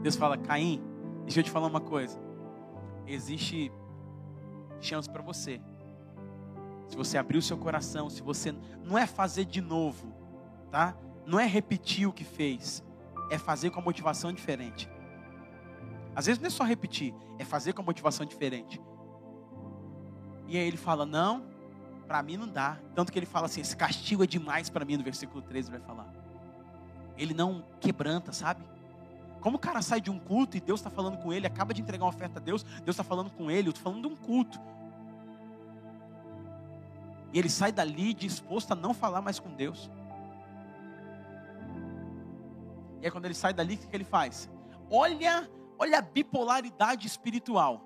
Deus fala: Caim, deixa eu te falar uma coisa. Existe chance para você. Se você abrir o seu coração, se você. Não é fazer de novo, tá? Não é repetir o que fez. É fazer com a motivação diferente. Às vezes não é só repetir, é fazer com a motivação diferente. E aí ele fala: Não, para mim não dá. Tanto que ele fala assim: esse castigo é demais para mim, no versículo 13 vai falar. Ele não quebranta, sabe? Como o cara sai de um culto e Deus está falando com ele, acaba de entregar uma oferta a Deus, Deus está falando com ele, eu estou falando de um culto. E ele sai dali disposto a não falar mais com Deus. E aí quando ele sai dali, o que ele faz? Olha, olha a bipolaridade espiritual.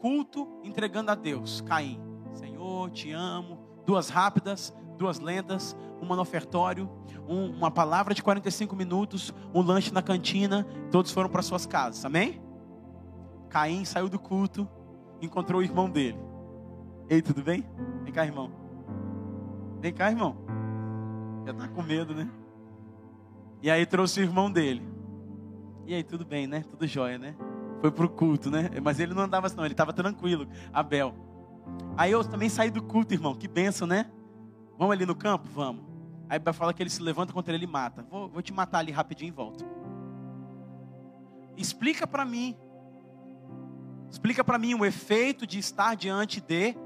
Culto entregando a Deus, Caim. Senhor, te amo, duas rápidas, duas lendas, uma no ofertório, um, uma palavra de 45 minutos, um lanche na cantina, todos foram para suas casas, amém? Caim saiu do culto, encontrou o irmão dele. Ei, tudo bem? Vem cá, irmão. Vem cá, irmão. Já está com medo, né? E aí trouxe o irmão dele. E aí, tudo bem, né? Tudo jóia, né? Foi pro culto, né? Mas ele não andava assim, não, ele estava tranquilo. Abel. Aí eu também saí do culto, irmão. Que benção, né? Vamos ali no campo? Vamos. Aí vai falar que ele se levanta contra ele e mata. Vou, vou te matar ali rapidinho e volto. Explica para mim. Explica para mim o efeito de estar diante de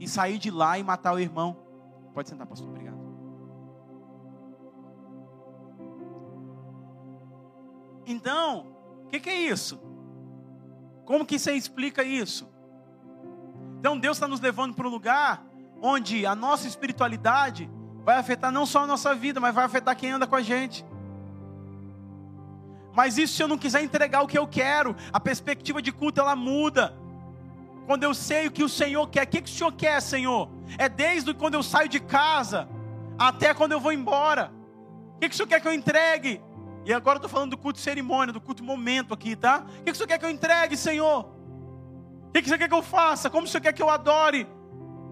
e sair de lá e matar o irmão. Pode sentar, pastor. Obrigado. Então, o que, que, é isso? Como que você explica isso? Então Deus está nos levando para um lugar onde a nossa espiritualidade vai afetar não só a nossa vida, mas vai afetar quem anda com a gente. Mas isso se eu não quiser entregar o que eu quero, a perspectiva de culto ela muda. Quando eu sei o que o Senhor quer, o que, que o Senhor quer, Senhor? É desde quando eu saio de casa até quando eu vou embora. O que, que o Senhor quer que eu entregue? E agora eu estou falando do culto cerimônia, do culto momento aqui, tá? O que, que o Senhor quer que eu entregue, Senhor? O que, Senhor quer que eu faça? Como Senhor quer que eu adore?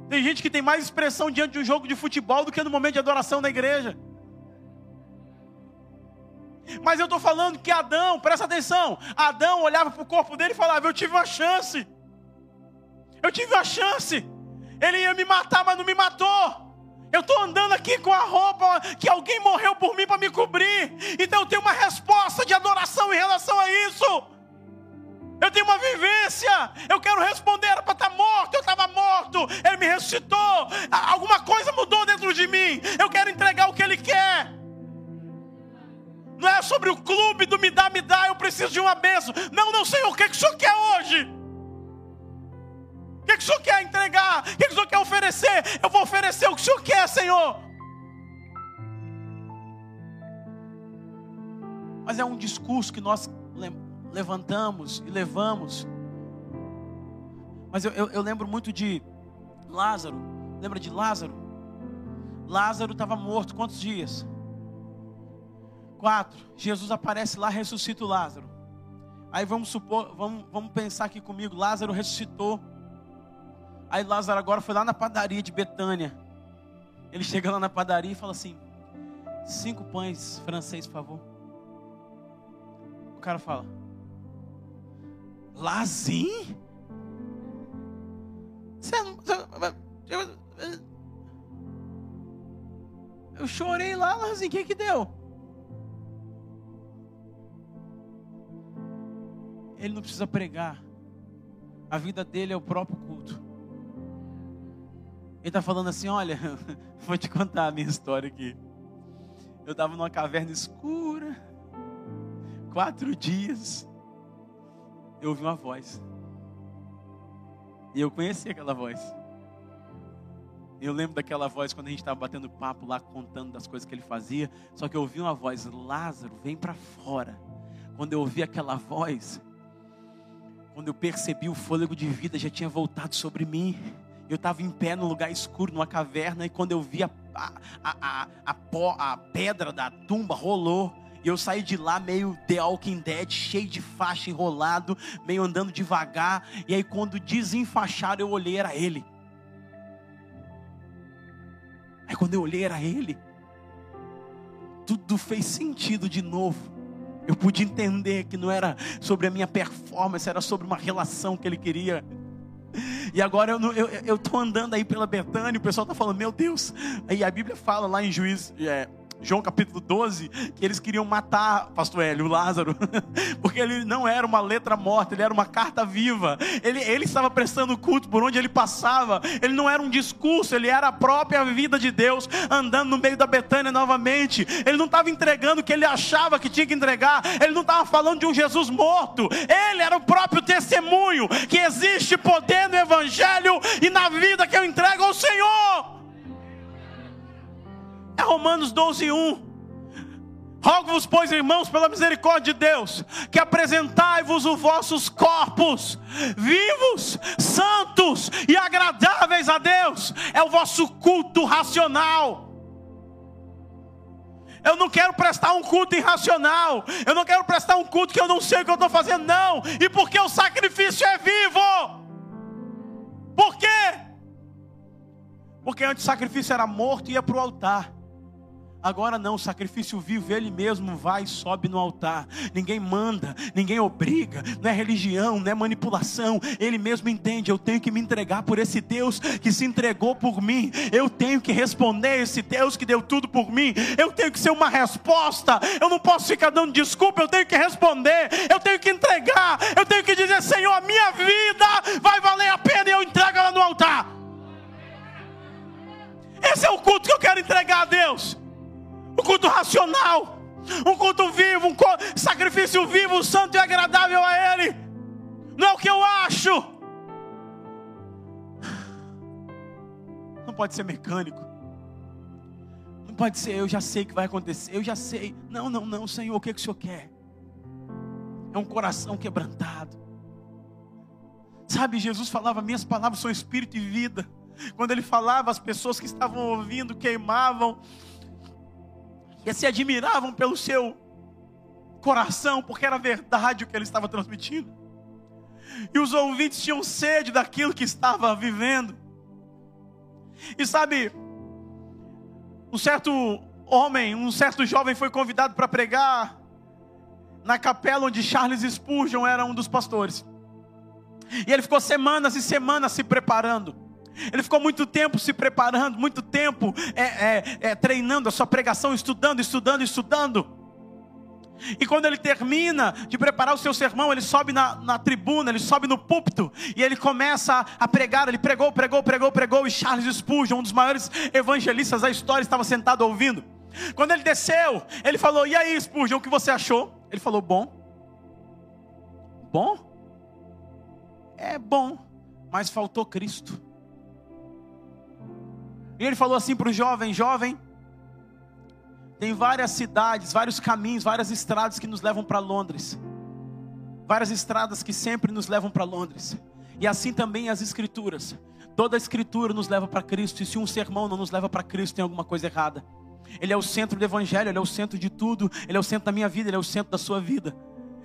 Tem gente que tem mais expressão diante de um jogo de futebol do que no momento de adoração na igreja. Mas eu estou falando que Adão, presta atenção, Adão olhava para o corpo dele e falava: Eu tive uma chance. Eu tive uma chance. Ele ia me matar, mas não me matou. Eu estou andando aqui com a roupa que alguém morreu por mim para me cobrir. Então eu tenho uma resposta de adoração em relação a isso. Eu tenho uma vivência. Eu quero responder. Era para estar tá morto. Eu estava morto. Ele me ressuscitou. Alguma coisa mudou dentro de mim. Eu quero entregar o que Ele quer. Não é sobre o clube do me dá, me dá. Eu preciso de uma bênção. Não, não, Senhor. O que, é que o Senhor quer hoje? O que, é que o Senhor quer entregar? O que, é que o Senhor quer oferecer? Eu vou oferecer o que o Senhor quer, Senhor. Mas é um discurso que nós levantamos e levamos. Mas eu, eu, eu lembro muito de Lázaro. Lembra de Lázaro? Lázaro estava morto quantos dias? Quatro. Jesus aparece lá, ressuscita o Lázaro. Aí vamos supor, vamos, vamos pensar aqui comigo, Lázaro ressuscitou. Aí Lázaro agora foi lá na padaria de Betânia. Ele chega lá na padaria e fala assim: cinco pães francês, por favor. O cara fala: Lazim? Você não. Eu, eu chorei lá, Lazim, o que que deu? Ele não precisa pregar. A vida dele é o próprio culto. Ele está falando assim: olha, vou te contar a minha história aqui. Eu estava numa caverna escura, quatro dias, eu ouvi uma voz. E eu conheci aquela voz. Eu lembro daquela voz quando a gente estava batendo papo lá, contando das coisas que ele fazia. Só que eu ouvi uma voz: Lázaro, vem para fora. Quando eu ouvi aquela voz, quando eu percebi o fôlego de vida já tinha voltado sobre mim. Eu estava em pé num lugar escuro, numa caverna, e quando eu vi a, a, a, a, a, pedra da tumba rolou. Eu saí de lá meio The Walking Dead, cheio de faixa enrolado, meio andando devagar. E aí quando desenfaixaram, eu olhei, era ele. Aí quando eu olhei, era ele. Tudo fez sentido de novo. Eu pude entender que não era sobre a minha performance, era sobre uma relação que ele queria. E agora eu, eu, eu andando aí pela Betânia, o pessoal está falando, meu Deus. Aí a Bíblia fala lá em Juiz, é, João capítulo 12, que eles queriam matar pastor Hélio, o Lázaro, porque ele não era uma letra morta, ele era uma carta viva. Ele, ele estava prestando culto por onde ele passava. Ele não era um discurso, ele era a própria vida de Deus andando no meio da Betânia novamente. Ele não estava entregando o que ele achava que tinha que entregar. Ele não estava falando de um Jesus morto. Ele era o próprio testemunho que existe poder no evangelho e na vida Romanos 12, 1. Rogo-vos, pois, irmãos, pela misericórdia de Deus, que apresentai-vos os vossos corpos vivos, santos e agradáveis a Deus. É o vosso culto racional. Eu não quero prestar um culto irracional. Eu não quero prestar um culto que eu não sei o que eu estou fazendo, não. E porque o sacrifício é vivo. Por quê? Porque antes o sacrifício era morto e ia para o altar. Agora não, sacrifício vivo, ele mesmo vai e sobe no altar. Ninguém manda, ninguém obriga, não é religião, não é manipulação. Ele mesmo entende, eu tenho que me entregar por esse Deus que se entregou por mim. Eu tenho que responder esse Deus que deu tudo por mim. Eu tenho que ser uma resposta. Eu não posso ficar dando desculpa, eu tenho que responder. Eu tenho que entregar. Eu tenho que dizer, Senhor, a minha vida vai valer a pena e eu entrego ela no altar. Esse é o culto que eu quero entregar a Deus um culto racional, um culto vivo, um sacrifício vivo, santo e agradável a Ele. Não é o que eu acho. Não pode ser mecânico. Não pode ser, eu já sei o que vai acontecer, eu já sei. Não, não, não, Senhor, o que, que o Senhor quer? É um coração quebrantado. Sabe, Jesus falava: Minhas palavras são espírito e vida. Quando ele falava, as pessoas que estavam ouvindo queimavam e se admiravam pelo seu coração, porque era verdade o que ele estava transmitindo. E os ouvintes tinham sede daquilo que estava vivendo. E sabe, um certo homem, um certo jovem foi convidado para pregar na capela onde Charles Spurgeon era um dos pastores. E ele ficou semanas e semanas se preparando. Ele ficou muito tempo se preparando, muito tempo é, é, é, treinando a sua pregação, estudando, estudando, estudando. E quando ele termina de preparar o seu sermão, ele sobe na, na tribuna, ele sobe no púlpito e ele começa a, a, pregar. Ele pregou, pregou, pregou, pregou. E Charles Spurgeon, um dos maiores evangelistas da história, estava sentado ouvindo. Quando ele desceu, ele falou: E aí, Spurgeon, o que você achou? Ele falou: Bom. Bom? É bom, mas faltou Cristo. E ele falou assim para o jovem: Jovem, tem várias cidades, vários caminhos, várias estradas que nos levam para Londres. Várias estradas que sempre nos levam para Londres. E assim também as escrituras. Toda a escritura nos leva para Cristo. E se um sermão não nos leva para Cristo, tem alguma coisa errada. Ele é o centro do Evangelho, ele é o centro de tudo. Ele é o centro da minha vida, ele é o centro da sua vida.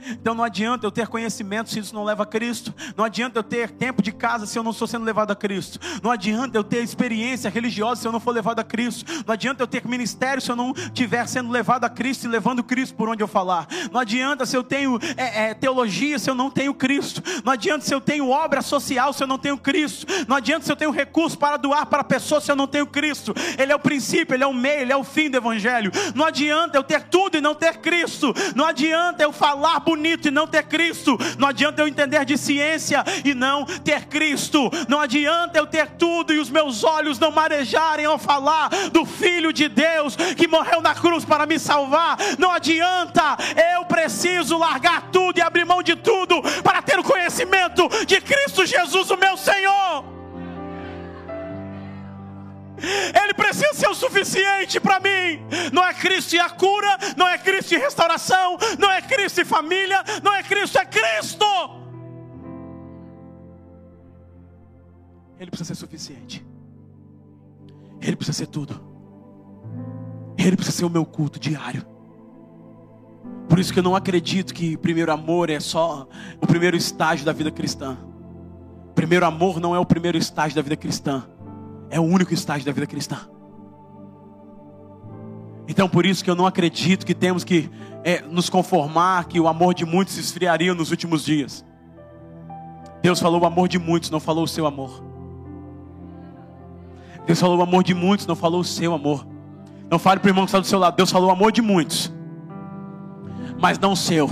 Então não adianta eu ter conhecimento se isso não leva a Cristo. Não adianta eu ter tempo de casa se eu não estou sendo levado a Cristo. Não adianta eu ter experiência religiosa se eu não for levado a Cristo. Não adianta eu ter ministério se eu não estiver sendo levado a Cristo e levando Cristo por onde eu falar. Não adianta se eu tenho é, é, teologia se eu não tenho Cristo. Não adianta se eu tenho obra social se eu não tenho Cristo. Não adianta se eu tenho recurso para doar para pessoas se eu não tenho Cristo. Ele é o princípio, ele é o meio, ele é o fim do Evangelho. Não adianta eu ter tudo e não ter Cristo. Não adianta eu falar bonito e não ter Cristo. Não adianta eu entender de ciência e não ter Cristo. Não adianta eu ter tudo e os meus olhos não marejarem ao falar do Filho de Deus que morreu na cruz para me salvar. Não adianta, eu preciso largar tudo e abrir mão de tudo para ter o conhecimento de Cristo Jesus, o meu Senhor. Ele precisa ser o suficiente para mim. Não é Cristo e a cura, não é Cristo e restauração, não é Cristo e família, não é Cristo, é Cristo. Ele precisa ser suficiente. Ele precisa ser tudo. Ele precisa ser o meu culto diário. Por isso que eu não acredito que primeiro amor é só o primeiro estágio da vida cristã. Primeiro amor não é o primeiro estágio da vida cristã é o único estágio da vida cristã. Então, por isso que eu não acredito que temos que é, nos conformar que o amor de muitos se esfriaria nos últimos dias. Deus falou o amor de muitos, não falou o seu amor. Deus falou o amor de muitos, não falou o seu amor. Não fale para o irmão que está do seu lado. Deus falou o amor de muitos, mas não o seu.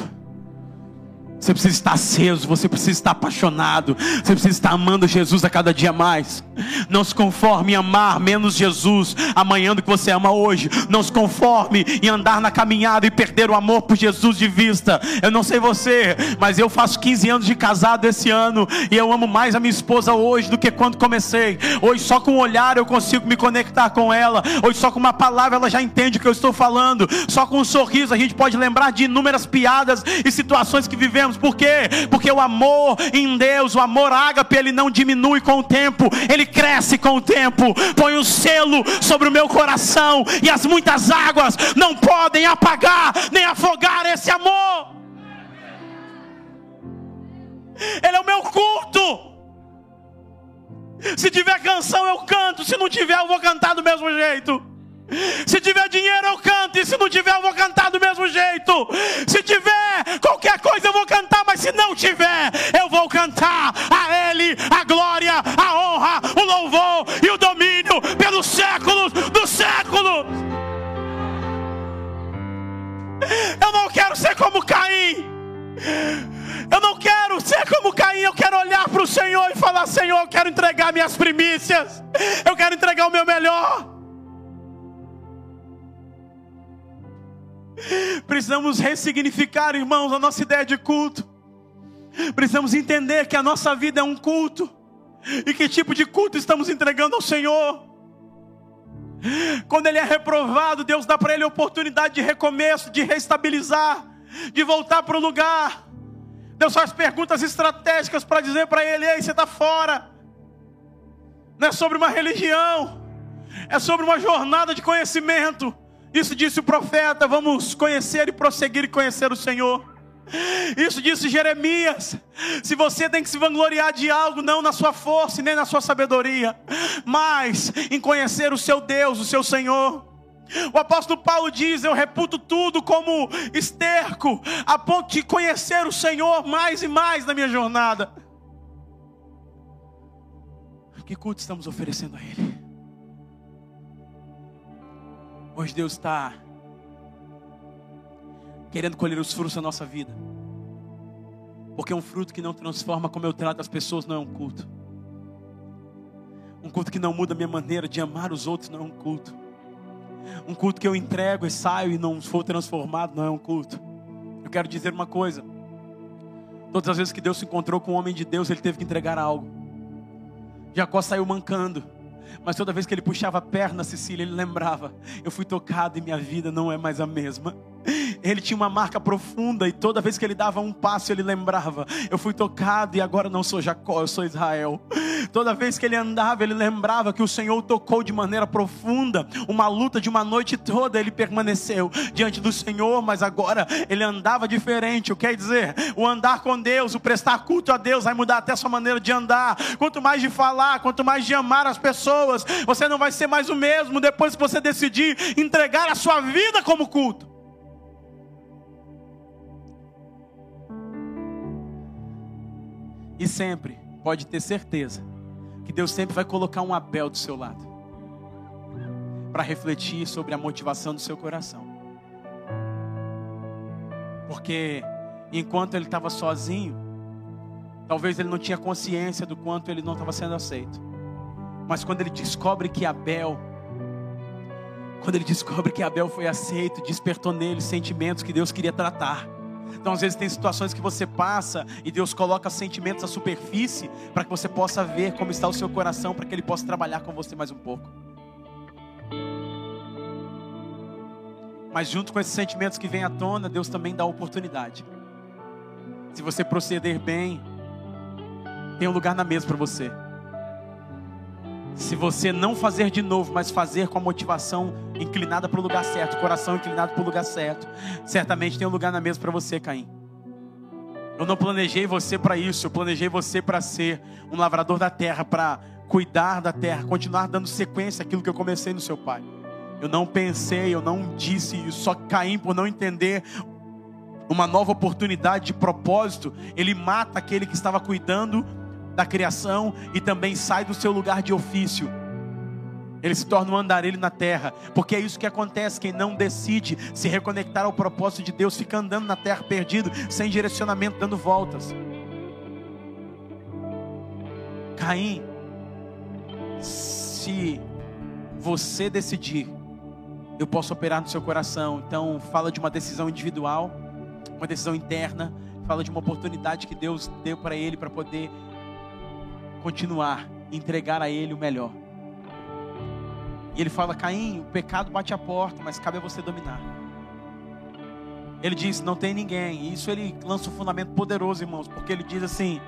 Você precisa estar aceso, você precisa estar apaixonado, você precisa estar amando Jesus a cada dia mais. Não se conforme em amar menos Jesus amanhã do que você ama hoje. Não se conforme em andar na caminhada e perder o amor por Jesus de vista. Eu não sei você, mas eu faço 15 anos de casado esse ano e eu amo mais a minha esposa hoje do que quando comecei. Hoje só com um olhar eu consigo me conectar com ela. Hoje só com uma palavra ela já entende o que eu estou falando. Só com um sorriso a gente pode lembrar de inúmeras piadas e situações que vivemos por quê? Porque o amor em Deus, o amor ágape, ele não diminui com o tempo, ele cresce com o tempo. Põe um selo sobre o meu coração e as muitas águas não podem apagar nem afogar esse amor. Ele é o meu culto. Se tiver canção, eu canto. Se não tiver, eu vou cantar do mesmo jeito. Se tiver dinheiro, eu canto. E se não tiver, eu vou cantar do mesmo jeito. Se tiver qualquer coisa, eu vou cantar. Mas se não tiver, eu vou cantar a Ele a glória, a honra, o louvor e o domínio pelos séculos dos séculos. Eu não quero ser como Caim. Eu não quero ser como Caim, eu quero olhar para o Senhor e falar: Senhor, eu quero entregar minhas primícias, eu quero entregar o meu melhor. Precisamos ressignificar, irmãos, a nossa ideia de culto. Precisamos entender que a nossa vida é um culto. E que tipo de culto estamos entregando ao Senhor. Quando ele é reprovado, Deus dá para ele a oportunidade de recomeço, de reestabilizar, de voltar para o lugar. Deus faz perguntas estratégicas para dizer para ele: Ei, você está fora. Não é sobre uma religião, é sobre uma jornada de conhecimento. Isso disse o profeta: vamos conhecer e prosseguir e conhecer o Senhor. Isso disse Jeremias. Se você tem que se vangloriar de algo, não na sua força nem na sua sabedoria, mas em conhecer o seu Deus, o seu Senhor. O apóstolo Paulo diz: Eu reputo tudo como esterco, a ponto de conhecer o Senhor mais e mais na minha jornada. Que culto estamos oferecendo a Ele? Hoje Deus está querendo colher os frutos da nossa vida. Porque um fruto que não transforma como eu trato as pessoas não é um culto. Um culto que não muda a minha maneira de amar os outros não é um culto. Um culto que eu entrego e saio e não for transformado não é um culto. Eu quero dizer uma coisa. Todas as vezes que Deus se encontrou com um homem de Deus, ele teve que entregar algo. Jacó saiu mancando. Mas toda vez que ele puxava a perna, Cecília, ele lembrava: eu fui tocado e minha vida não é mais a mesma. Ele tinha uma marca profunda e toda vez que ele dava um passo, ele lembrava: eu fui tocado e agora não sou Jacó, eu sou Israel. Toda vez que ele andava, ele lembrava que o Senhor tocou de maneira profunda. Uma luta de uma noite toda, ele permaneceu diante do Senhor, mas agora ele andava diferente. O que quer dizer? O andar com Deus, o prestar culto a Deus, vai mudar até a sua maneira de andar. Quanto mais de falar, quanto mais de amar as pessoas, você não vai ser mais o mesmo depois que você decidir entregar a sua vida como culto. E sempre, pode ter certeza, que Deus sempre vai colocar um Abel do seu lado para refletir sobre a motivação do seu coração. Porque enquanto ele estava sozinho, talvez ele não tinha consciência do quanto ele não estava sendo aceito. Mas quando ele descobre que Abel, quando ele descobre que Abel foi aceito, despertou nele sentimentos que Deus queria tratar. Então, às vezes, tem situações que você passa e Deus coloca sentimentos à superfície para que você possa ver como está o seu coração, para que Ele possa trabalhar com você mais um pouco. Mas, junto com esses sentimentos que vêm à tona, Deus também dá oportunidade. Se você proceder bem, tem um lugar na mesa para você. Se você não fazer de novo, mas fazer com a motivação inclinada para o lugar certo, coração inclinado para o lugar certo, certamente tem um lugar na mesa para você, Caim. Eu não planejei você para isso, eu planejei você para ser um lavrador da terra, para cuidar da terra, continuar dando sequência àquilo que eu comecei no seu pai. Eu não pensei, eu não disse isso, só Caim, por não entender uma nova oportunidade de propósito, ele mata aquele que estava cuidando da criação e também sai do seu lugar de ofício. Ele se torna um andarilho na terra, porque é isso que acontece. Quem não decide se reconectar ao propósito de Deus fica andando na terra perdido, sem direcionamento, dando voltas. Caim, se você decidir, eu posso operar no seu coração. Então, fala de uma decisão individual, uma decisão interna, fala de uma oportunidade que Deus deu para ele para poder continuar, entregar a Ele o melhor. E ele fala: Caim, o pecado bate a porta, mas cabe a você dominar. Ele diz: Não tem ninguém. E isso ele lança um fundamento poderoso, irmãos, porque ele diz assim: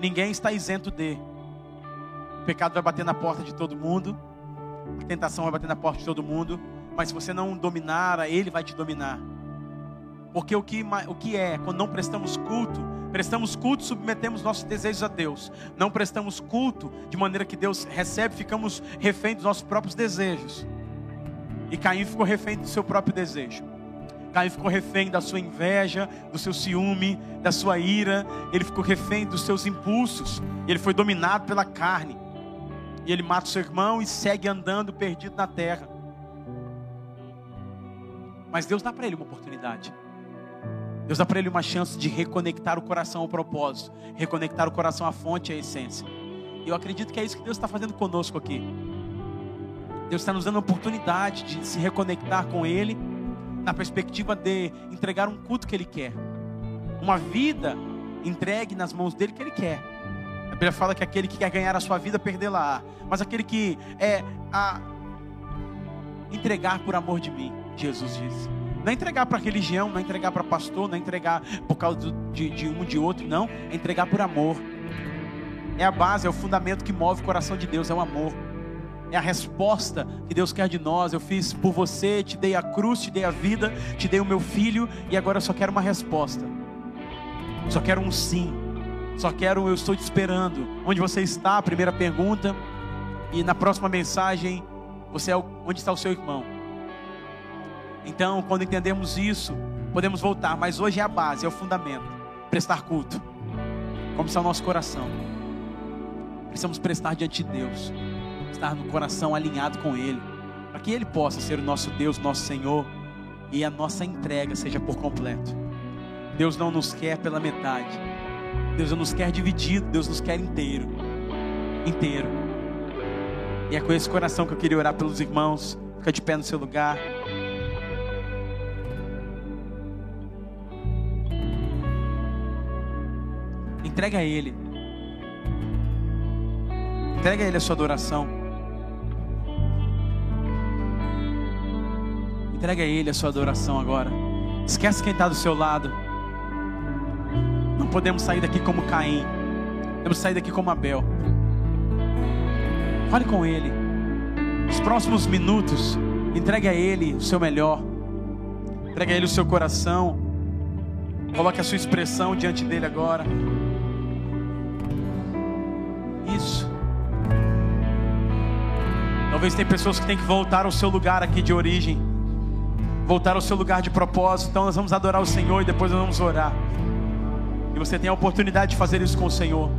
Ninguém está isento de. O pecado vai bater na porta de todo mundo, a tentação vai bater na porta de todo mundo, mas se você não dominar, ele vai te dominar. Porque o que, o que é, quando não prestamos culto, prestamos culto, submetemos nossos desejos a Deus. Não prestamos culto de maneira que Deus recebe, ficamos refém dos nossos próprios desejos. E Caim ficou refém do seu próprio desejo. Caim ficou refém da sua inveja, do seu ciúme, da sua ira. Ele ficou refém dos seus impulsos. Ele foi dominado pela carne. E ele mata o seu irmão e segue andando perdido na terra. Mas Deus dá para ele uma oportunidade. Deus dá para ele uma chance de reconectar o coração ao propósito, reconectar o coração à fonte, à essência. E eu acredito que é isso que Deus está fazendo conosco aqui. Deus está nos dando a oportunidade de se reconectar com Ele, na perspectiva de entregar um culto que Ele quer, uma vida entregue nas mãos dele que Ele quer. A Bíblia fala que aquele que quer ganhar a sua vida, perdê-la. Mas aquele que é a entregar por amor de mim, Jesus disse. Não é entregar para religião, não é entregar para pastor, não é entregar por causa de, de um de outro, não. É entregar por amor. É a base, é o fundamento que move o coração de Deus, é o amor. É a resposta que Deus quer de nós. Eu fiz por você, te dei a cruz, te dei a vida, te dei o meu filho e agora eu só quero uma resposta. Só quero um sim. Só quero, eu estou te esperando. Onde você está? Primeira pergunta. E na próxima mensagem, você é onde está o seu irmão? Então, quando entendemos isso, podemos voltar. Mas hoje é a base, é o fundamento. Prestar culto. Como está o nosso coração? Precisamos prestar diante de Deus, estar no coração alinhado com Ele, para que Ele possa ser o nosso Deus, nosso Senhor, e a nossa entrega seja por completo. Deus não nos quer pela metade, Deus não nos quer dividido, Deus nos quer inteiro, inteiro. E é com esse coração que eu queria orar pelos irmãos. Fica de pé no seu lugar. Entrega a Ele. Entrega a Ele a sua adoração. Entrega a Ele a sua adoração agora. Esquece quem está do seu lado. Não podemos sair daqui como Caim. Que sair daqui como Abel. Fale com Ele. Os próximos minutos, entregue a Ele o seu melhor. Entregue a Ele o seu coração. Coloque a sua expressão diante dele agora. Isso. Talvez tem pessoas que têm que voltar ao seu lugar aqui de origem, voltar ao seu lugar de propósito. Então nós vamos adorar o Senhor e depois nós vamos orar. E você tem a oportunidade de fazer isso com o Senhor.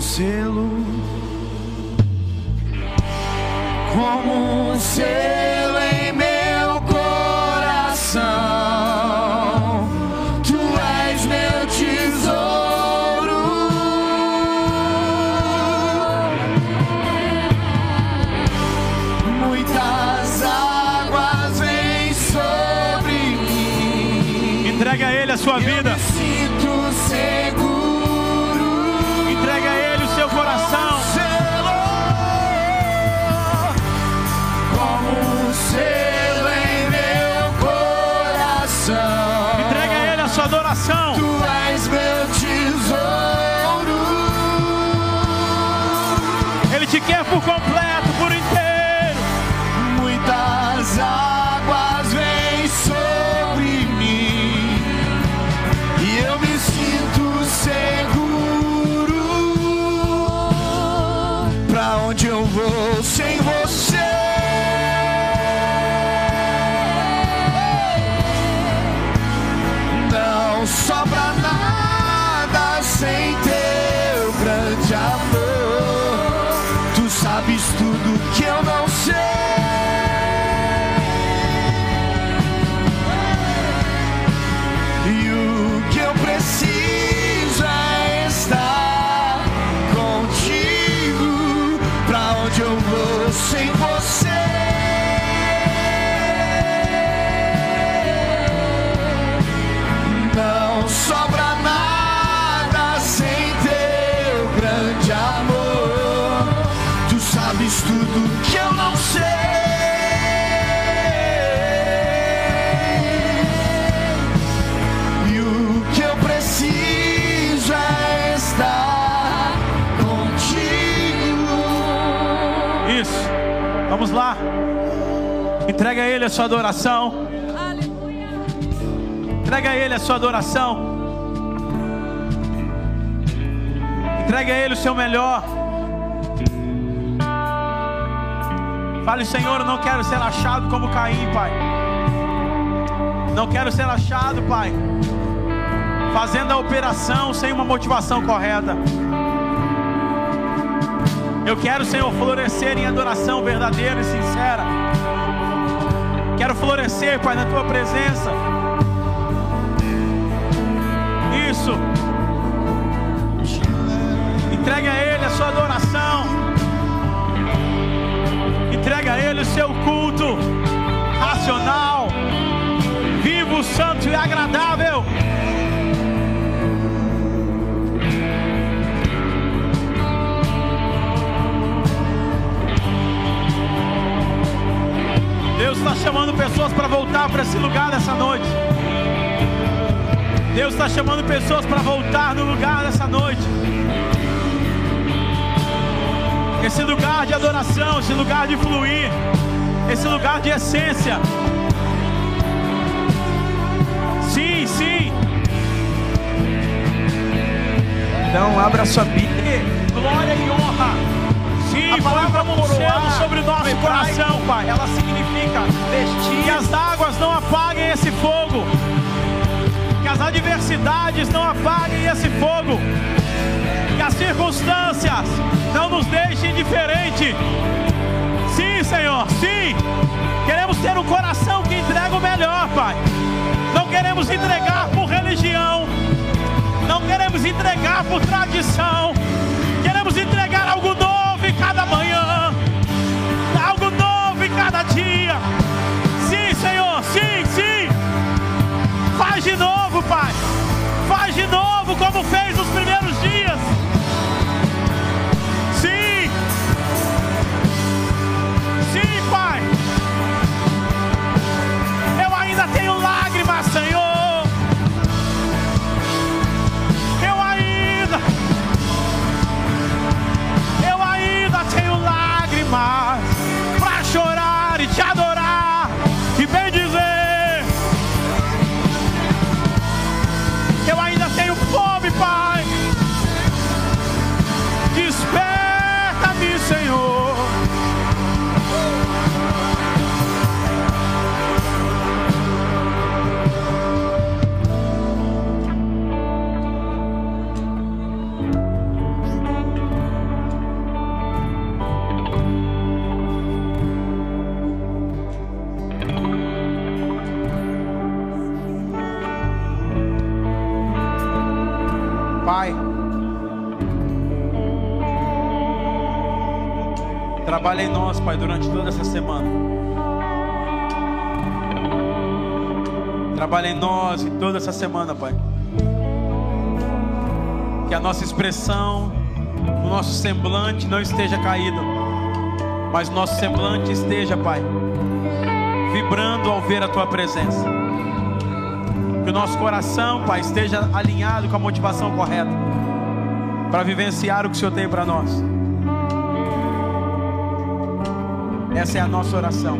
teu selo como um selo. Vamos lá. Entrega a Ele a sua adoração. Entrega a Ele a sua adoração. Entregue a Ele o seu melhor. Fale, Senhor, eu não quero ser achado como Caim, Pai. Não quero ser achado, Pai, fazendo a operação sem uma motivação correta. Eu quero, Senhor, florescer em adoração verdadeira e sincera. Quero florescer, Pai, na tua presença. Isso. Entregue a Ele a sua adoração. Entregue a Ele o seu culto racional, vivo, santo e agradável. Deus está chamando pessoas para voltar para esse lugar nessa noite. Deus está chamando pessoas para voltar no lugar dessa noite. Esse lugar de adoração, esse lugar de fluir, esse lugar de essência. Sim, sim. Então abra sua Bíblia. Glória e honra. Sim, a palavra selo sobre o nosso coração, Pai. Ela significa. Que as águas não apaguem esse fogo. Que as adversidades não apaguem esse fogo que as circunstâncias não nos deixem indiferente. Sim, Senhor, sim. Queremos ter um coração que entrega o melhor, Pai. Não queremos entregar por religião. Não queremos entregar por tradição. Como fez Trabalha em nós, Pai, durante toda essa semana. Trabalha em nós e toda essa semana, Pai. Que a nossa expressão, o nosso semblante não esteja caído, mas o nosso semblante esteja, Pai, vibrando ao ver a Tua presença. Que o nosso coração, Pai, esteja alinhado com a motivação correta para vivenciar o que o Senhor tem para nós. Essa é a nossa oração.